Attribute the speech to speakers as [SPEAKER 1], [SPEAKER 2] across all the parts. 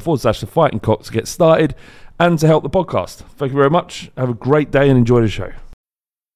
[SPEAKER 1] forward slash the fighting cock to get started and to help the podcast. Thank you very much. Have a great day and enjoy the show.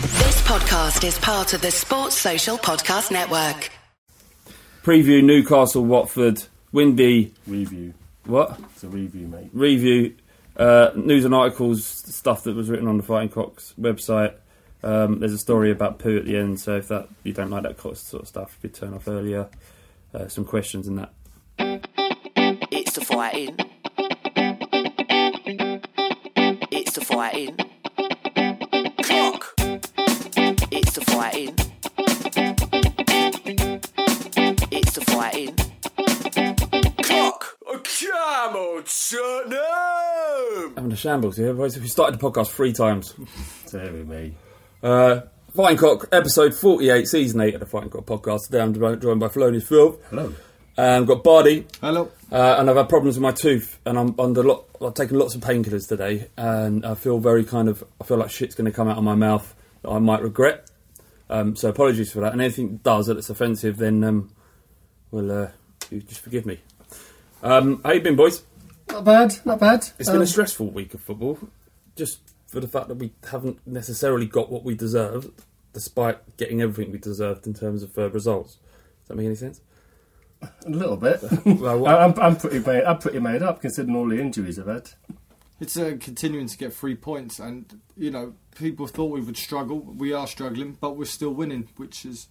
[SPEAKER 2] This podcast is part of the Sports Social Podcast Network.
[SPEAKER 1] Preview Newcastle Watford, windy.
[SPEAKER 3] Review.
[SPEAKER 1] What?
[SPEAKER 3] It's a review, mate.
[SPEAKER 1] Review. Uh, news and articles, stuff that was written on the Fighting Cocks website. Um, there's a story about poo at the end, so if that you don't like that sort of stuff, you turn off earlier. Uh, some questions and that.
[SPEAKER 4] It's the fighting. It's the fighting. The fighting. It's the fighting. Clock. Camel Tottenham.
[SPEAKER 1] Having a shambles here, boys. We started the podcast three times.
[SPEAKER 3] Sorry, me.
[SPEAKER 1] Uh, Fighting Cock, episode 48, season 8 of the Fighting Cock podcast. Today I'm joined by Felonious Phil.
[SPEAKER 3] Hello.
[SPEAKER 1] And I've got Bardi.
[SPEAKER 3] Hello.
[SPEAKER 1] Uh, and I've had problems with my tooth, and I'm under lot. I've taken lots of painkillers today, and I feel very kind of. I feel like shit's going to come out of my mouth that I might regret. Um, so apologies for that. And anything does that it's offensive, then um, well, uh, you just forgive me. Um, how you been, boys?
[SPEAKER 3] Not bad, not bad.
[SPEAKER 1] It's been
[SPEAKER 3] Um,
[SPEAKER 1] a stressful week of football, just for the fact that we haven't necessarily got what we deserved, despite getting everything we deserved in terms of uh, results. Does that make any sense?
[SPEAKER 3] a little bit.
[SPEAKER 1] Well,
[SPEAKER 3] I'm, I'm pretty made. I'm pretty made up considering all the injuries I've had.
[SPEAKER 5] It's uh, continuing to get three points, and you know people thought we would struggle. We are struggling, but we're still winning, which is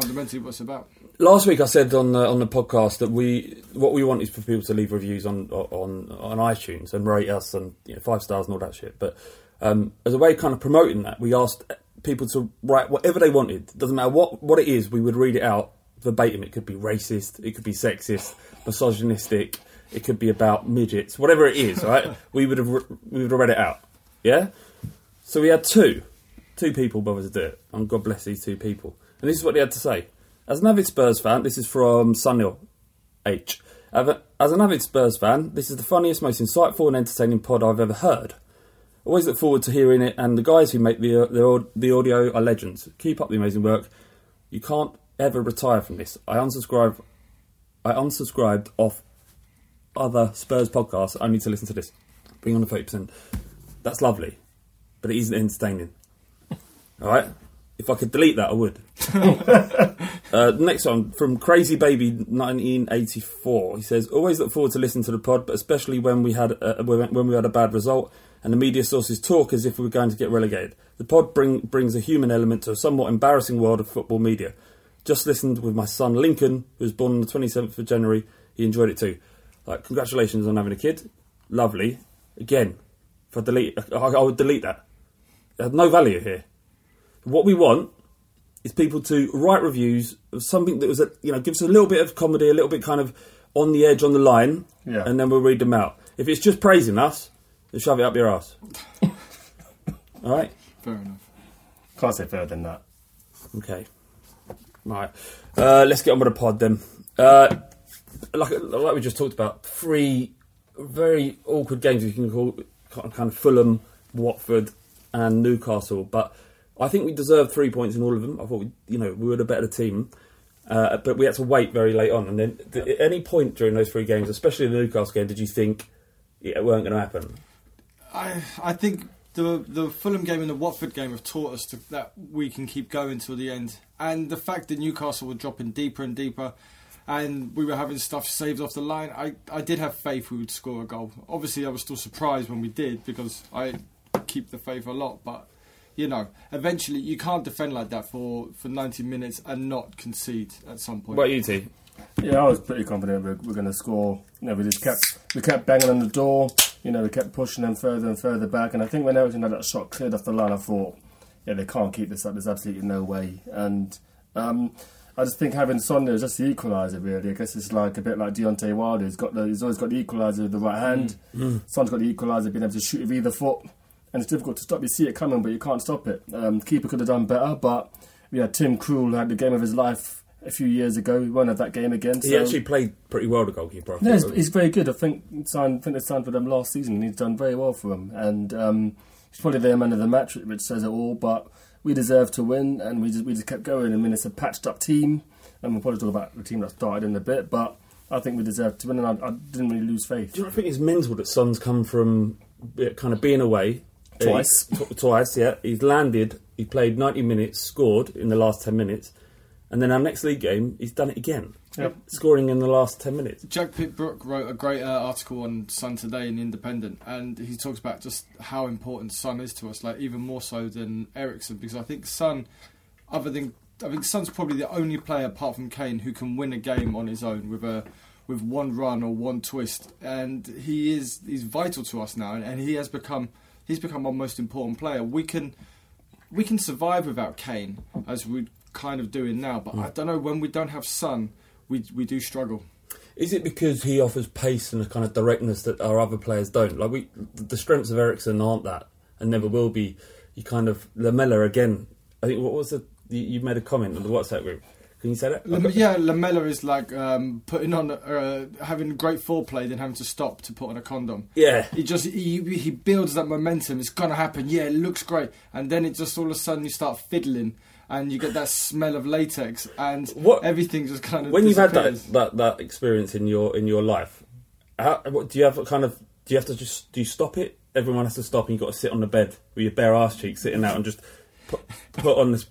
[SPEAKER 5] fundamentally what it's about.
[SPEAKER 6] Last week I said on the, on the podcast that we what we want is for people to leave reviews on on on iTunes and rate us and you know, five stars and all that shit. But um, as a way of kind of promoting that, we asked people to write whatever they wanted. Doesn't matter what what it is, we would read it out verbatim. It could be racist, it could be sexist, misogynistic, it could be about midgets, whatever it is. Right? we would have re- we would have read it out. Yeah. So we had two, two people bother to do it, and God bless these two people. And this is what they had to say. As an avid Spurs fan, this is from Sunil H. As an avid Spurs fan, this is the funniest, most insightful and entertaining pod I've ever heard. Always look forward to hearing it, and the guys who make the, the, the audio are legends. Keep up the amazing work. You can't ever retire from this. I unsubscribe. I unsubscribed off other Spurs podcasts I need to listen to this. Bring on the thirty percent. That's lovely, but it isn't entertaining. All right. If I could delete that, I would. uh, next one from Crazy Baby 1984. He says, "Always look forward to listening to the pod, but especially when we had uh, when when we had a bad result and the media sources talk as if we were going to get relegated. The pod bring, brings a human element to a somewhat embarrassing world of football media. Just listened with my son Lincoln, who was born on the 27th of January. He enjoyed it too. Like, congratulations on having a kid. Lovely. Again, if I delete, I, I would delete that. It had no value here. What we want is people to write reviews of something that was, a, you know, gives us a little bit of comedy, a little bit kind of on the edge, on the line,
[SPEAKER 3] Yeah.
[SPEAKER 6] and then we'll read them out. If it's just praising us, then shove it up your ass. All right.
[SPEAKER 5] Fair enough.
[SPEAKER 3] Can't say further than that.
[SPEAKER 6] Okay. Right. Uh, let's get on with the pod then. Uh, like, like we just talked about, three very awkward games you can call kind of Fulham, Watford, and Newcastle. But I think we deserved three points in all of them. I thought we, you know we were the better team, uh, but we had to wait very late on. And then th- at any point during those three games, especially the Newcastle game, did you think it weren't going to happen?
[SPEAKER 5] I I think the the Fulham game and the Watford game have taught us to, that we can keep going till the end. And the fact that Newcastle were dropping deeper and deeper, and we were having stuff saved off the line, I, I did have faith we would score a goal. Obviously, I was still surprised when we did because I keep the faith a lot. But you know, eventually you can't defend like that for, for 90 minutes and not concede at some point.
[SPEAKER 6] What about you two?
[SPEAKER 3] Yeah, I was pretty confident we're, we're going to score. You know, we just kept we kept banging on the door. You know, we kept pushing them further and further back. And I think when Everton had that shot cleared off the line, I thought, yeah, they can't keep this up. There's absolutely no way. And um, I just think having Son there is just the equaliser, really. I guess it's like a bit like Deontay Wilder. He's got the, he's always got the equaliser with the right hand. Son's got the equaliser, being able to shoot with either foot. And it's difficult to stop. You see it coming, but you can't stop it. Um, keeper could have done better, but we had Tim Krul had the game of his life a few years ago. We won't have that game again.
[SPEAKER 6] He actually played pretty well, the goalkeeper. I
[SPEAKER 3] no, he's, he's very good. I think signed, I think they signed for them last season, and he's done very well for them. And um, he's probably their man of the match, which says it all. But we deserved to win, and we just we just kept going. I mean, it's a patched up team, and we'll probably talk about the team that started in a bit. But I think we deserved to win, and I, I didn't really lose faith.
[SPEAKER 6] Do you know, I think it's mental that Son's come from kind of being away
[SPEAKER 3] Twice.
[SPEAKER 6] Uh, tw- twice, yeah. He's landed. He played ninety minutes, scored in the last ten minutes, and then our next league game, he's done it again,
[SPEAKER 3] Yep.
[SPEAKER 6] scoring in the last ten minutes.
[SPEAKER 5] Jack Pitt-Brooke wrote a great uh, article on Son today in the Independent, and he talks about just how important Son is to us, like even more so than Eriksen, because I think Son, other than I think Son's probably the only player apart from Kane who can win a game on his own with a with one run or one twist, and he is he's vital to us now, and, and he has become he's become our most important player. We can we can survive without Kane as we're kind of doing now, but I don't know when we don't have Son, we we do struggle.
[SPEAKER 6] Is it because he offers pace and a kind of directness that our other players don't? Like we, the strengths of Eriksen aren't that, and never will be. You kind of Lamela again. I think what was the you, you made a comment on the WhatsApp group. Can you say that?
[SPEAKER 5] Lam- yeah, Lamela is like um, putting on uh, having great foreplay, then having to stop to put on a condom.
[SPEAKER 6] Yeah.
[SPEAKER 5] he just he, he builds that momentum. It's gonna happen. Yeah, it looks great, and then it just all of a sudden you start fiddling, and you get that smell of latex, and
[SPEAKER 6] What-
[SPEAKER 5] everything just kind of
[SPEAKER 6] when you've had that, that that experience in your in your life, how, what, do you have a kind of do you have to just do you stop it? Everyone has to stop, and you've got to sit on the bed with your bare ass cheeks sitting out and just put, put on this.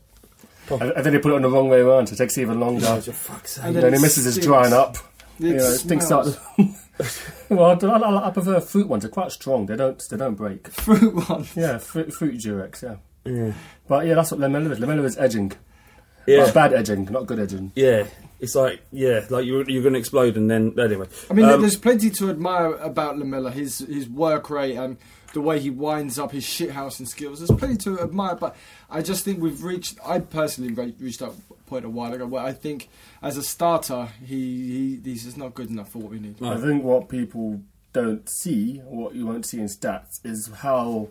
[SPEAKER 3] And, and then he put it on the wrong way around, so it takes even longer.
[SPEAKER 6] Oh, fuck's.
[SPEAKER 5] And
[SPEAKER 3] And
[SPEAKER 5] then
[SPEAKER 3] then
[SPEAKER 5] it
[SPEAKER 3] he misses his drying up. You know,
[SPEAKER 5] It
[SPEAKER 3] things start. well, I, I, I prefer fruit ones. They're quite strong. They don't. They don't break.
[SPEAKER 5] Fruit ones.
[SPEAKER 3] Yeah, fruit, fruit Durex. Yeah.
[SPEAKER 6] Yeah.
[SPEAKER 3] But yeah, that's what lemon is. Lemon is edging.
[SPEAKER 6] Yeah.
[SPEAKER 3] Well, bad edging, not good edging.
[SPEAKER 6] Yeah. It's like yeah, like you're you're going to explode, and then anyway.
[SPEAKER 5] I mean,
[SPEAKER 6] Um,
[SPEAKER 5] there's plenty to admire about Lamela. His his work rate and the way he winds up his shithousing skills. There's plenty to admire, but I just think we've reached. I personally reached that point a while ago where I think, as a starter, he, he he's just not good enough for what we need.
[SPEAKER 3] I think what people don't see, what you won't see in stats, is how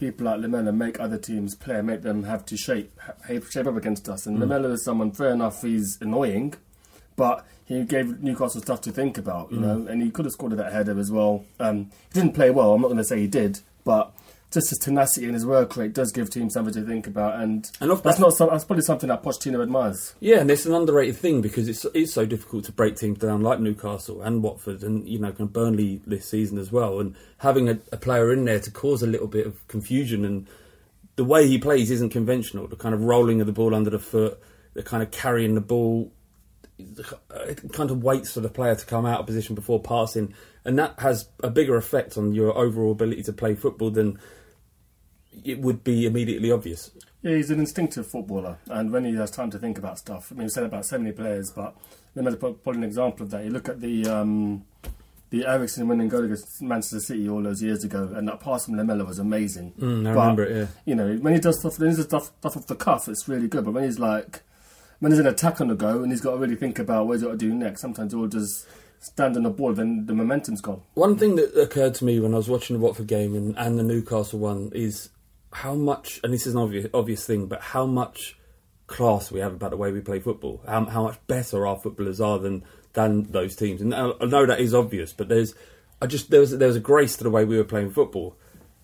[SPEAKER 3] people like Lamela make other teams play, make them have to shape shape up against us. And Lamela is someone, fair enough, he's annoying, but he gave Newcastle stuff to think about, you know, and he could have scored that header as well. Um, he didn't play well, I'm not going to say he did, but just his tenacity and his work rate does give teams something to think about, and,
[SPEAKER 6] And
[SPEAKER 3] that's not some, that's probably something that Pochettino admires.
[SPEAKER 6] Yeah, and it's an underrated thing because it's it's so difficult to break teams down like Newcastle and Watford and you know kind of Burnley this season as well. And having a, a player in there to cause a little bit of confusion and the way he plays isn't conventional. The kind of rolling of the ball under the foot, the kind of carrying the ball, it kind of waits for the player to come out of position before passing, and that has a bigger effect on your overall ability to play football than it would be immediately obvious.
[SPEAKER 3] Yeah, he's an instinctive footballer, and when he has time to think about stuff, I mean, we said about so many players, but let me put, an example of that. You look at the um, the Eriksen winning goal against Manchester City all those years ago, and that pass from Lamela was amazing.
[SPEAKER 6] Mm, I
[SPEAKER 3] But,
[SPEAKER 6] remember it, yeah.
[SPEAKER 3] You know, when he does stuff, when he does stuff, stuff off the cuff, it's really good. But when he's like, when there's an attack on the go, and he's got to really think about what he's got to do next, sometimes he'll just stand on the ball, then the momentum's gone.
[SPEAKER 6] One thing that occurred to me when I was watching the Watford game and, and the Newcastle one is how much, and this is an obvious, obvious thing, but how much class we have about the way we play football. How, how much better our footballers are than than those teams. And I I know that is obvious, but there's, I just there was there was a grace to the way we were playing football,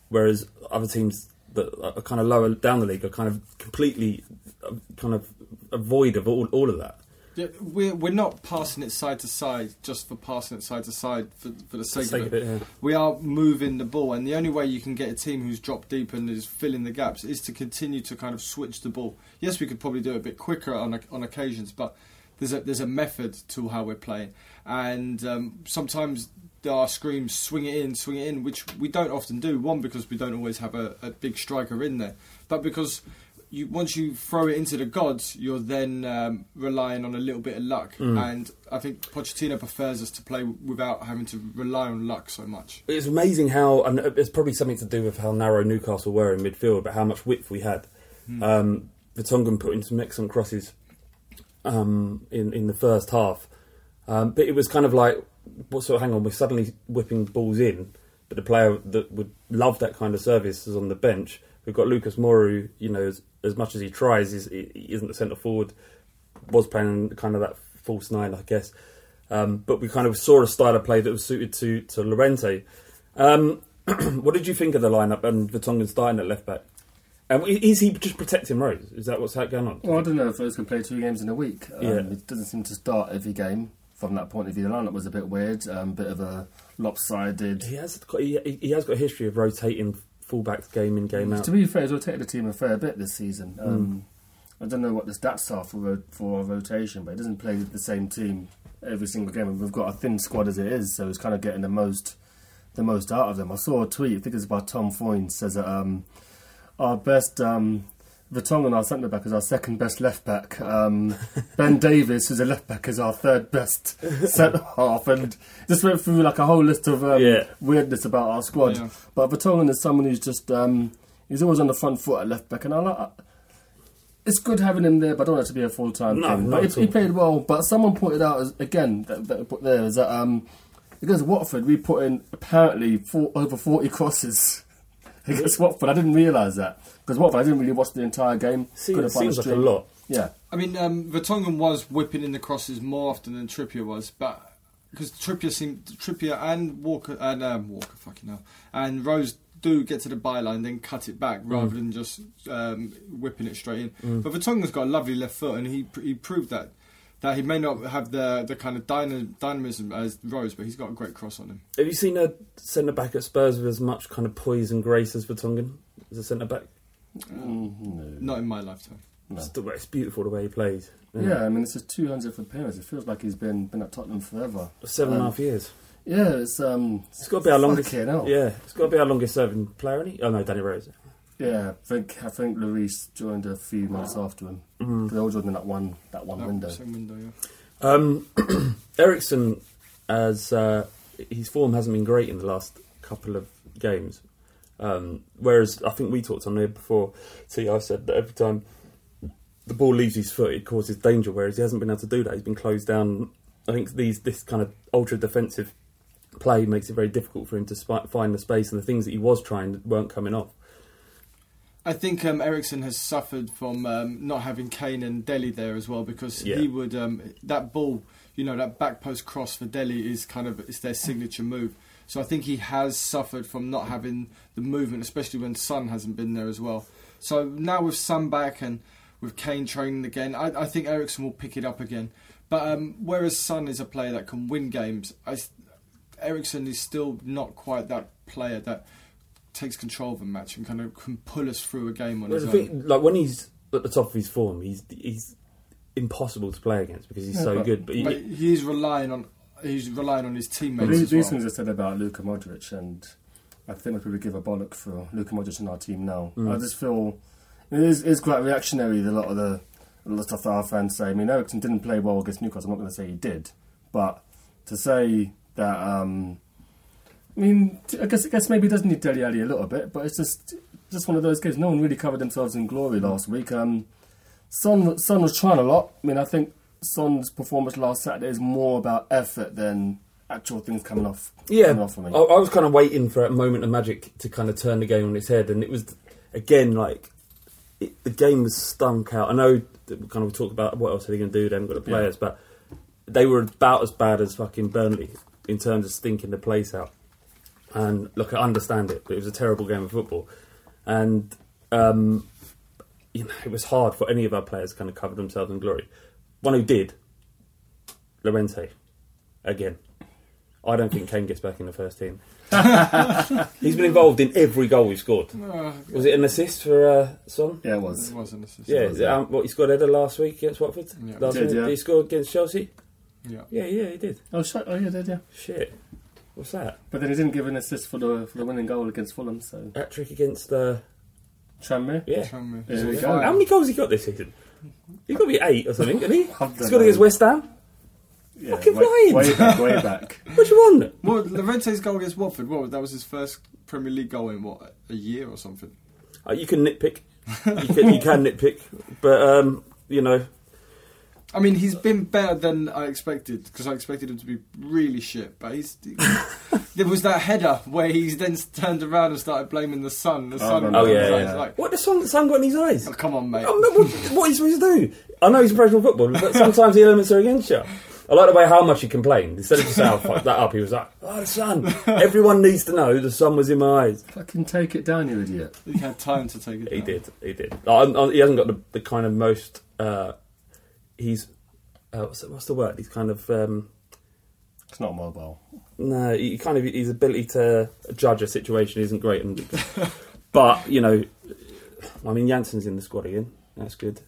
[SPEAKER 6] whereas other teams that are kind of lower down the league are kind of completely, uh, kind of a void of all all of that.
[SPEAKER 5] Yeah, we're we're not passing it side to side just for passing it side to side for, for the sake,
[SPEAKER 6] sake
[SPEAKER 5] of
[SPEAKER 6] of
[SPEAKER 5] it.
[SPEAKER 6] it, yeah.
[SPEAKER 5] We are moving the ball, and the only way you can get a team who's dropped deep and is filling the gaps is to continue to kind of switch the ball. Yes, we could probably do it a bit quicker on on occasions, but there's a there's a method to how we're playing, and um, sometimes there are screams swing it in, swing it in, which we don't often do. One because we don't always have a, a big striker in there, but because you once you throw it into the gods, you're then um, relying on a little bit of luck. And I think Pochettino prefers us to play without having to rely on luck so much.
[SPEAKER 6] It's amazing how, and it's probably something to do with how narrow Newcastle were in midfield, but how much width we had. Um, Vertonghen put in some excellent crosses um, in in the first half, um, but it was kind of like, what sort of hang on, we're suddenly whipping balls in, but the player that would love that kind of service is on the bench. We've got Lucas Moura, you know, as, as much as he tries, is, he isn't the centre forward. Was playing kind of that false nine, I guess. Um, but we kind of saw a style of play that was suited to to Llorente. Um, what did you think of the lineup and Vertonghen starting at left back? And is he just protecting Rose? Is that what's going on?
[SPEAKER 3] Well, I don't know if Rose can play two games in a week. Um,
[SPEAKER 6] Yeah.
[SPEAKER 3] It doesn't seem to start every game from that point of view. The lineup was a bit weird, um, bit of a lopsided.
[SPEAKER 6] He has got, he, he has got a history of rotating fullbacks game in game out.
[SPEAKER 3] To be fair, he's rotated the team a fair bit this season. Um, I don't know what the stats are for for our rotation, but he doesn't play the same team every single game. And we've got a thin squad as it is, so he's kind of getting the most the most out of them. I saw a tweet, I think it's by Tom Foyne, says that um, our best um, Vertonghen, our centre back, is our second best left back. Um, ben Davies, who's a left back, is our third best centre half, and just went through like a whole list of um,
[SPEAKER 6] Yeah.
[SPEAKER 3] weirdness about our squad.
[SPEAKER 5] Yeah.
[SPEAKER 3] But Vertonghen is someone who's just um, he's always on the front foot at left back, and I like. It's good having him there, but I don't want it to be a full time
[SPEAKER 6] No,
[SPEAKER 3] thing. But
[SPEAKER 6] at
[SPEAKER 3] he, he played well. But someone pointed out as, again that, that I put there is that um, against Watford we put in apparently four, over forty crosses against Watford. I didn't realise that because Watford I didn't really watch the entire game.
[SPEAKER 6] See-
[SPEAKER 3] Couldn't find
[SPEAKER 6] seems like a lot.
[SPEAKER 3] Yeah,
[SPEAKER 5] I mean, um, Vertonghen was whipping in the crosses more often than Trippier was, but because Trippier seemed Trippier and Walker and um, Walker, fucking hell, and Rose do get to the byline, then cut it back rather than just um, whipping it straight in. But Vertonghen's got a lovely left foot, and he he proved that that he may not have the the kind of dyna- dynamism as Rose, but he's got a great cross on him.
[SPEAKER 6] Have you seen a centre back at Spurs with as much kind of poise and grace as Vertonghen as a centre back? No.
[SPEAKER 5] Not in my lifetime.
[SPEAKER 6] It's, the- it's beautiful the way he plays.
[SPEAKER 3] Yeah, I mean, it's his 200th appearance. It feels like he's been been at Tottenham forever.
[SPEAKER 6] Seven and a
[SPEAKER 3] Um,
[SPEAKER 6] half years.
[SPEAKER 3] Yeah, it's um,
[SPEAKER 6] It's got to be our longest.
[SPEAKER 3] hell.
[SPEAKER 6] Yeah, it's got to be our longest serving player, isn't he? Oh no, Danny Rose.
[SPEAKER 3] Yeah, I think I think Lloris joined a few months after him.
[SPEAKER 6] Mm.
[SPEAKER 3] They all joined in that one that one
[SPEAKER 5] That
[SPEAKER 3] window.
[SPEAKER 5] same window, yeah.
[SPEAKER 6] Um, Eriksen, as uh, his form hasn't been great in the last couple of games. Um, whereas I think we talked on here before. See, I said that every time the ball leaves his foot, it causes danger. Whereas he hasn't been able to do that. He's been closed down. I think these this kind of ultra defensive play makes it very difficult for him to spi- find the space, and the things that he was trying weren't coming off.
[SPEAKER 5] I think um, Eriksen has suffered from um, not having Kane and Dele there as well because
[SPEAKER 6] Yeah.
[SPEAKER 5] he would um, that ball, you know, that back post cross for Dele is kind of it's their signature move. So I think he has suffered from not having the movement, especially when Son hasn't been there as well. So now with Son back and with Kane training again, I, I think Eriksen will pick it up again. But um, whereas Son is a player that can win games, I, Eriksen is still not quite that player that takes control of a match and kind of can pull us through a game on
[SPEAKER 6] But
[SPEAKER 5] his
[SPEAKER 6] the
[SPEAKER 5] own.
[SPEAKER 6] thing, like when he's at the top of his form, he's he's impossible to play against because he's
[SPEAKER 3] Yeah,
[SPEAKER 6] so
[SPEAKER 3] but-
[SPEAKER 6] good. But, he,
[SPEAKER 5] But he's relying on he's relying on his
[SPEAKER 3] But
[SPEAKER 5] teammates
[SPEAKER 3] these,
[SPEAKER 5] as
[SPEAKER 3] these
[SPEAKER 5] well.
[SPEAKER 3] things are said about Luka Modric, and I think we probably give a bollock for Luka Modric in our team now.
[SPEAKER 6] Mm.
[SPEAKER 3] I just feel it is, is quite reactionary. A lot of the a lot of stuff that our fans say. I mean, Eriksen didn't play well against Newcastle. I'm not going to say he did, but to say that, um, I mean, I guess I guess maybe he does need Dele Alli a little bit, but it's just just one of those games. No one really covered themselves in glory last week. Um, Son Son was trying a lot. I mean, I think Son's performance last Saturday is more about effort than actual things coming off.
[SPEAKER 6] Yeah,
[SPEAKER 3] coming off.
[SPEAKER 6] I, I was kind of waiting for a moment of magic to kind of turn the game on its head, and it was again like it, the game was stunk out. I know that we kind of talk about what else are they going to do. They haven't got the players, but they were about as bad as fucking Burnley in terms of stinking the place out. And look, I understand it, but it was a terrible game of football, and um, you know it was hard for any of our players to kind of cover themselves in glory. One who did, Llorente, again. I don't think Kane gets back in the first team. He's been involved in every goal we've scored.
[SPEAKER 5] Uh,
[SPEAKER 6] Was it an assist for uh, Son?
[SPEAKER 3] yeah, it was.
[SPEAKER 5] it
[SPEAKER 3] was.
[SPEAKER 5] was an assist.
[SPEAKER 6] Yeah, is it, um, what he scored header last week against Watford.
[SPEAKER 5] Yeah.
[SPEAKER 6] Last
[SPEAKER 3] Did,
[SPEAKER 6] week?
[SPEAKER 3] yeah.
[SPEAKER 6] Did he score against Chelsea?
[SPEAKER 5] Yeah.
[SPEAKER 6] Yeah, yeah, he did.
[SPEAKER 3] Oh, shit. oh yeah, did yeah.
[SPEAKER 6] Shit, what's that?
[SPEAKER 3] But then he didn't give an assist for the for the winning goal against Fulham. So
[SPEAKER 6] Hat trick against. Uh,
[SPEAKER 3] Tranmere.
[SPEAKER 6] yeah.
[SPEAKER 5] Tranmere.
[SPEAKER 3] There we go.
[SPEAKER 6] How many goals he got this season? He's got to be eight or something, isn't he? He's got against
[SPEAKER 3] know.
[SPEAKER 6] West Ham.
[SPEAKER 3] Yeah,
[SPEAKER 6] Fucking
[SPEAKER 3] way,
[SPEAKER 6] blind.
[SPEAKER 3] way back, way back.
[SPEAKER 6] What do you want?
[SPEAKER 5] Well, Llorente's goal against Watford, what, that was his first Premier League goal in, what, a year or something?
[SPEAKER 6] Uh, you can nitpick. You can, you can nitpick, but um, you know,
[SPEAKER 5] I mean, he's been better than I expected, because I expected him to be really shit, but he's... there was that header where he's then turned around and started blaming the sun. The sun
[SPEAKER 3] Oh,
[SPEAKER 6] oh yeah, yeah.
[SPEAKER 5] like,
[SPEAKER 6] What the sun? The sun got in his eyes?
[SPEAKER 5] oh, come on, mate.
[SPEAKER 6] Oh, no, what, what are you supposed to do? I know he's a professional footballer, but sometimes the elements are against you. I like the way how much he complained. Instead of just saying, "Oh, fuck that up, he was like, oh, the sun. Everyone needs to know the sun was in my eyes.
[SPEAKER 3] Fucking take it down, you idiot.
[SPEAKER 5] He had time to take it
[SPEAKER 6] He
[SPEAKER 5] down.
[SPEAKER 6] did, he did. I, I, he hasn't got the, the kind of most, uh, he's, uh, what's, the, what's the word? He's kind of, um,
[SPEAKER 3] It's not mobile.
[SPEAKER 6] no, he kind of, his ability to judge a situation isn't great. And, but, you know, I mean, Janssen's in the squad again. That's good.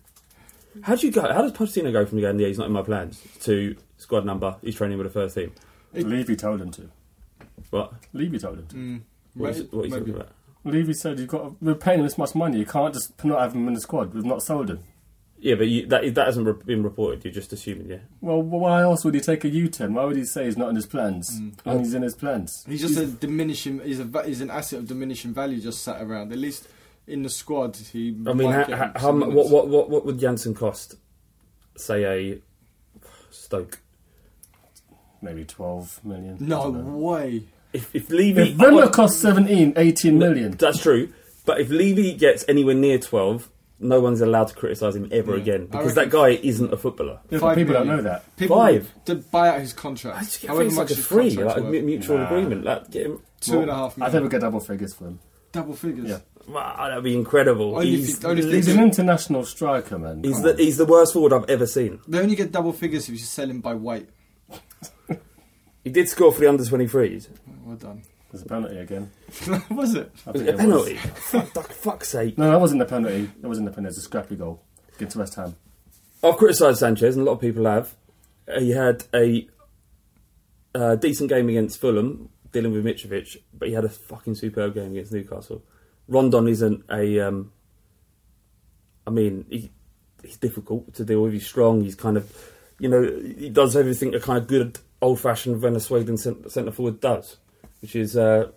[SPEAKER 6] How do you go? How does Pochettino go from going, yeah, he's not in my plans, to squad number, he's training with the first team?
[SPEAKER 5] It-
[SPEAKER 3] Levy told him to.
[SPEAKER 6] What?
[SPEAKER 3] Levy told him to.
[SPEAKER 5] Mm,
[SPEAKER 6] What, is,
[SPEAKER 5] maybe-
[SPEAKER 6] what are you
[SPEAKER 5] maybe.
[SPEAKER 6] talking about?
[SPEAKER 3] Levy said, "You've got. We're paying him this much money. You can't just not have him in the squad. We've not sold him."
[SPEAKER 6] Yeah, but you, that that hasn't re- been reported. You're just assuming, yeah.
[SPEAKER 3] Well, why else would he take a U-turn? Why would he say he's not in his plans mm. when he's in his plans?
[SPEAKER 5] He's just a diminishing. He's a he's an asset of diminishing value just sat around. At least in the squad, he.
[SPEAKER 6] I mean,
[SPEAKER 5] might
[SPEAKER 6] how,
[SPEAKER 5] get
[SPEAKER 6] how, how,
[SPEAKER 5] some
[SPEAKER 6] mu- what, what what what would Janssen cost? Say a Stoke.
[SPEAKER 3] Maybe 12 million.
[SPEAKER 5] No way.
[SPEAKER 6] If if Levy,
[SPEAKER 3] If Villa cost 17, 18 million.
[SPEAKER 6] that's true. But if Levy gets anywhere near twelve, no one's allowed to criticise him ever
[SPEAKER 5] Yeah.
[SPEAKER 6] again because that guy isn't a footballer.
[SPEAKER 3] Yeah, but
[SPEAKER 5] Five
[SPEAKER 3] people don't know that.
[SPEAKER 5] People
[SPEAKER 6] Five.
[SPEAKER 5] to buy out his contract.
[SPEAKER 6] I just get
[SPEAKER 5] However
[SPEAKER 6] it's like
[SPEAKER 5] much
[SPEAKER 6] a free,
[SPEAKER 5] contract's
[SPEAKER 6] like a mutual
[SPEAKER 3] Nah.
[SPEAKER 6] agreement. Like, get him,
[SPEAKER 5] Two and a half
[SPEAKER 3] I
[SPEAKER 5] million.
[SPEAKER 3] think we get double figures for him.
[SPEAKER 5] Double figures.
[SPEAKER 3] Yeah.
[SPEAKER 6] wow, that'd be incredible.
[SPEAKER 5] Only
[SPEAKER 6] he's,
[SPEAKER 5] you- only
[SPEAKER 3] He's an international striker, man.
[SPEAKER 6] he's the he's the worst forward I've ever seen.
[SPEAKER 5] They only get double figures if you sell him by weight.
[SPEAKER 6] He did score for the under twenty threes.
[SPEAKER 5] Well done.
[SPEAKER 3] There's a penalty again.
[SPEAKER 5] was it?
[SPEAKER 3] I think
[SPEAKER 6] it a
[SPEAKER 3] it was.
[SPEAKER 6] penalty? Fuck, fuck, fuck's sake!
[SPEAKER 3] No, that wasn't a penalty. That wasn't a penalty. It was a scrappy goal. against West Ham.
[SPEAKER 6] I've criticised Sanchez, and a lot of people have. He had a uh, decent game against Fulham, dealing with Mitrovic, but he had a fucking superb game against Newcastle. Rondon isn't a. Um, I mean, he, he's difficult to deal with. He's strong. He's kind of, you know, he does everything a kind of good old-fashioned Venezuelan centre forward does, which is, uh,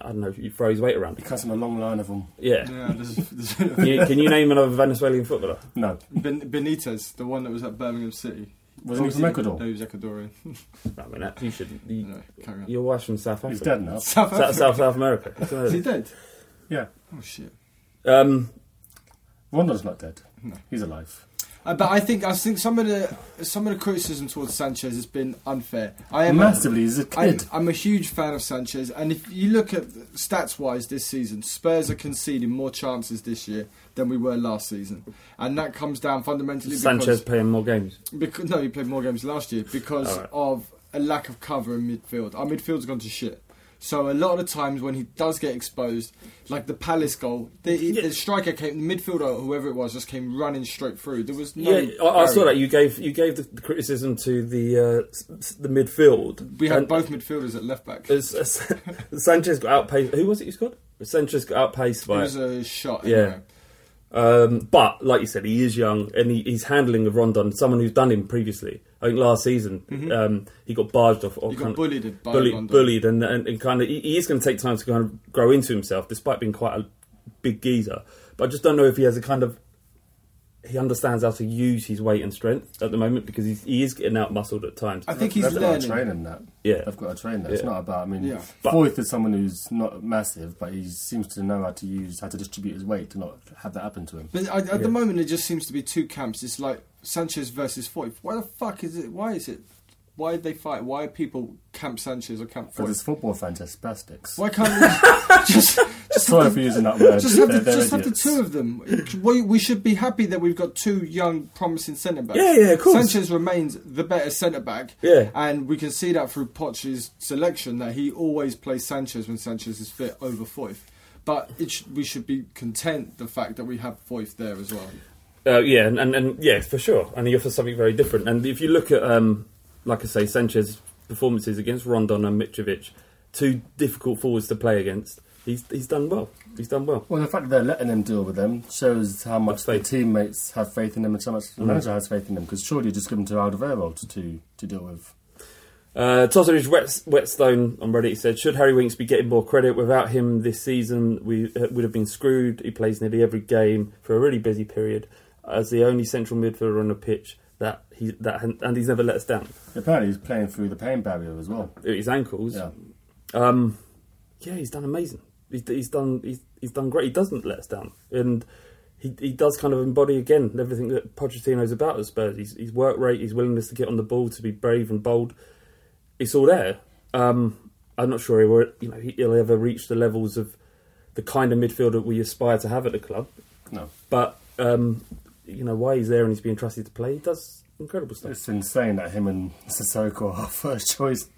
[SPEAKER 6] I don't know, you throw his weight around.
[SPEAKER 3] He cuts him a long line of them.
[SPEAKER 6] Yeah.
[SPEAKER 5] Yeah, there's, there's
[SPEAKER 6] Can you, can you name another Venezuelan footballer?
[SPEAKER 3] No,
[SPEAKER 5] ben, Benitez, the one that was at Birmingham City.
[SPEAKER 3] Wasn't he from Ecuador?
[SPEAKER 5] No, he was Ecuadorian.
[SPEAKER 6] I mean, you should. You,
[SPEAKER 5] no, carry on.
[SPEAKER 6] your wife's from South Africa.
[SPEAKER 3] he's dead now.
[SPEAKER 5] South
[SPEAKER 6] South,
[SPEAKER 5] Africa.
[SPEAKER 6] South, South America.
[SPEAKER 5] Is he dead?
[SPEAKER 3] Yeah,
[SPEAKER 5] Oh shit.
[SPEAKER 6] Um,
[SPEAKER 3] Rondon's not dead.
[SPEAKER 5] No.
[SPEAKER 3] He's alive.
[SPEAKER 5] Uh, but I think I think some of the some of the criticism towards Sanchez has been unfair. I am
[SPEAKER 3] Massively, he's a
[SPEAKER 5] I,
[SPEAKER 3] kid.
[SPEAKER 5] I'm a huge fan of Sanchez, and if you look at stats wise this season, Spurs are conceding more chances this year than we were last season, and that comes down fundamentally
[SPEAKER 6] Sanchez
[SPEAKER 5] because,
[SPEAKER 6] playing more games.
[SPEAKER 5] because no, he played more games last year because
[SPEAKER 6] Alright.
[SPEAKER 5] of a lack of cover in midfield. Our midfield's gone to shit. So a lot of the times when he does get exposed, like the Palace goal, the, the striker came, the midfielder, whoever it was, just came running straight through. There was no.
[SPEAKER 6] yeah, I, I saw that you gave you gave the, criticism to the uh, the midfield.
[SPEAKER 5] We had both midfielders at left back.
[SPEAKER 6] as- Sanchez got outpaced. Who was it you scored? Sanchez got outpaced by.
[SPEAKER 5] It was a shot.
[SPEAKER 6] Yeah.
[SPEAKER 5] Anyway.
[SPEAKER 6] Um, but like you said, he is young and he, he's handling of Rondon, someone who's done him previously. I think last season um, he got barged off. Or
[SPEAKER 5] He got
[SPEAKER 6] kind of-
[SPEAKER 5] bullied
[SPEAKER 6] bullied, bullied, and, and, and kind of he, he is going to take time to kind of grow into himself, despite being quite a big geezer. But I just don't know if he has a kind of he understands how to use his weight and strength at the moment because he's, he is getting out muscled at times.
[SPEAKER 5] I think he's
[SPEAKER 3] They've got to
[SPEAKER 5] learning.
[SPEAKER 3] train him that.
[SPEAKER 6] Yeah.
[SPEAKER 3] They've got to train that. It's
[SPEAKER 6] Yeah.
[SPEAKER 3] not about. I mean,
[SPEAKER 5] Yeah.
[SPEAKER 6] But-
[SPEAKER 3] Foyth is someone who's not massive, but he seems to know how to use how to distribute his weight to not have that happen to him.
[SPEAKER 5] But I, at the moment, it just seems to be two camps. It's like Sanchez versus Foyth. Why the fuck is it? Why is it? Why did they fight? Why are people camp Sanchez or camp
[SPEAKER 3] Because
[SPEAKER 5] Foyth?
[SPEAKER 3] it's football fans, they're spastics.
[SPEAKER 5] Why can't we just just
[SPEAKER 3] Sorry
[SPEAKER 5] have
[SPEAKER 3] for using that word.
[SPEAKER 5] just have, the,
[SPEAKER 3] They're- they're
[SPEAKER 5] just have the two of them? We, we should be happy that we've got two young, promising centre backs.
[SPEAKER 6] Yeah, yeah, of course.
[SPEAKER 5] Sanchez remains the better centre back.
[SPEAKER 6] Yeah.
[SPEAKER 5] and we can see that through Poch's selection that he always plays Sanchez when Sanchez is fit over Foyth. But it sh- we should be content the fact that we have Foyth there as well.
[SPEAKER 6] Uh, yeah, and, and, and yeah, for sure. And he offers something very different. And if you look at, um, like I say, Sanchez's performances against Rondon and Mitrovic, two difficult forwards to play against, he's he's done well. He's done well.
[SPEAKER 3] Well, the fact that they're letting him deal with them shows how much their teammates have faith in him and how much
[SPEAKER 6] Mm.
[SPEAKER 3] the manager has faith in him. Because surely you just give him to Alderweireld to, to to deal with.
[SPEAKER 6] Uh, Totteridge Wet, Whetstone on Reddit said, Should Harry Winks be getting more credit? Without him this season, we uh, would have been screwed. He plays nearly every game for a really busy period as the only central midfielder on the pitch that he that and he's never let us down.
[SPEAKER 3] Apparently, he's playing through the pain barrier as well.
[SPEAKER 6] His ankles.
[SPEAKER 3] Yeah.
[SPEAKER 6] Um, yeah, he's done amazing. He's, he's done he's, he's done great. He doesn't let us down, and he he does kind of embody again everything that Pochettino's about at Spurs. His, his work rate, his willingness to get on the ball, to be brave and bold. It's all there. Um, I'm not sure he will, you know he'll ever reach the levels of the kind of midfielder we aspire to have at the club.
[SPEAKER 3] No,
[SPEAKER 6] But um, you know why he's there and he's being trusted to play. He does incredible stuff.
[SPEAKER 3] it's insane that him and Sissoko are first choice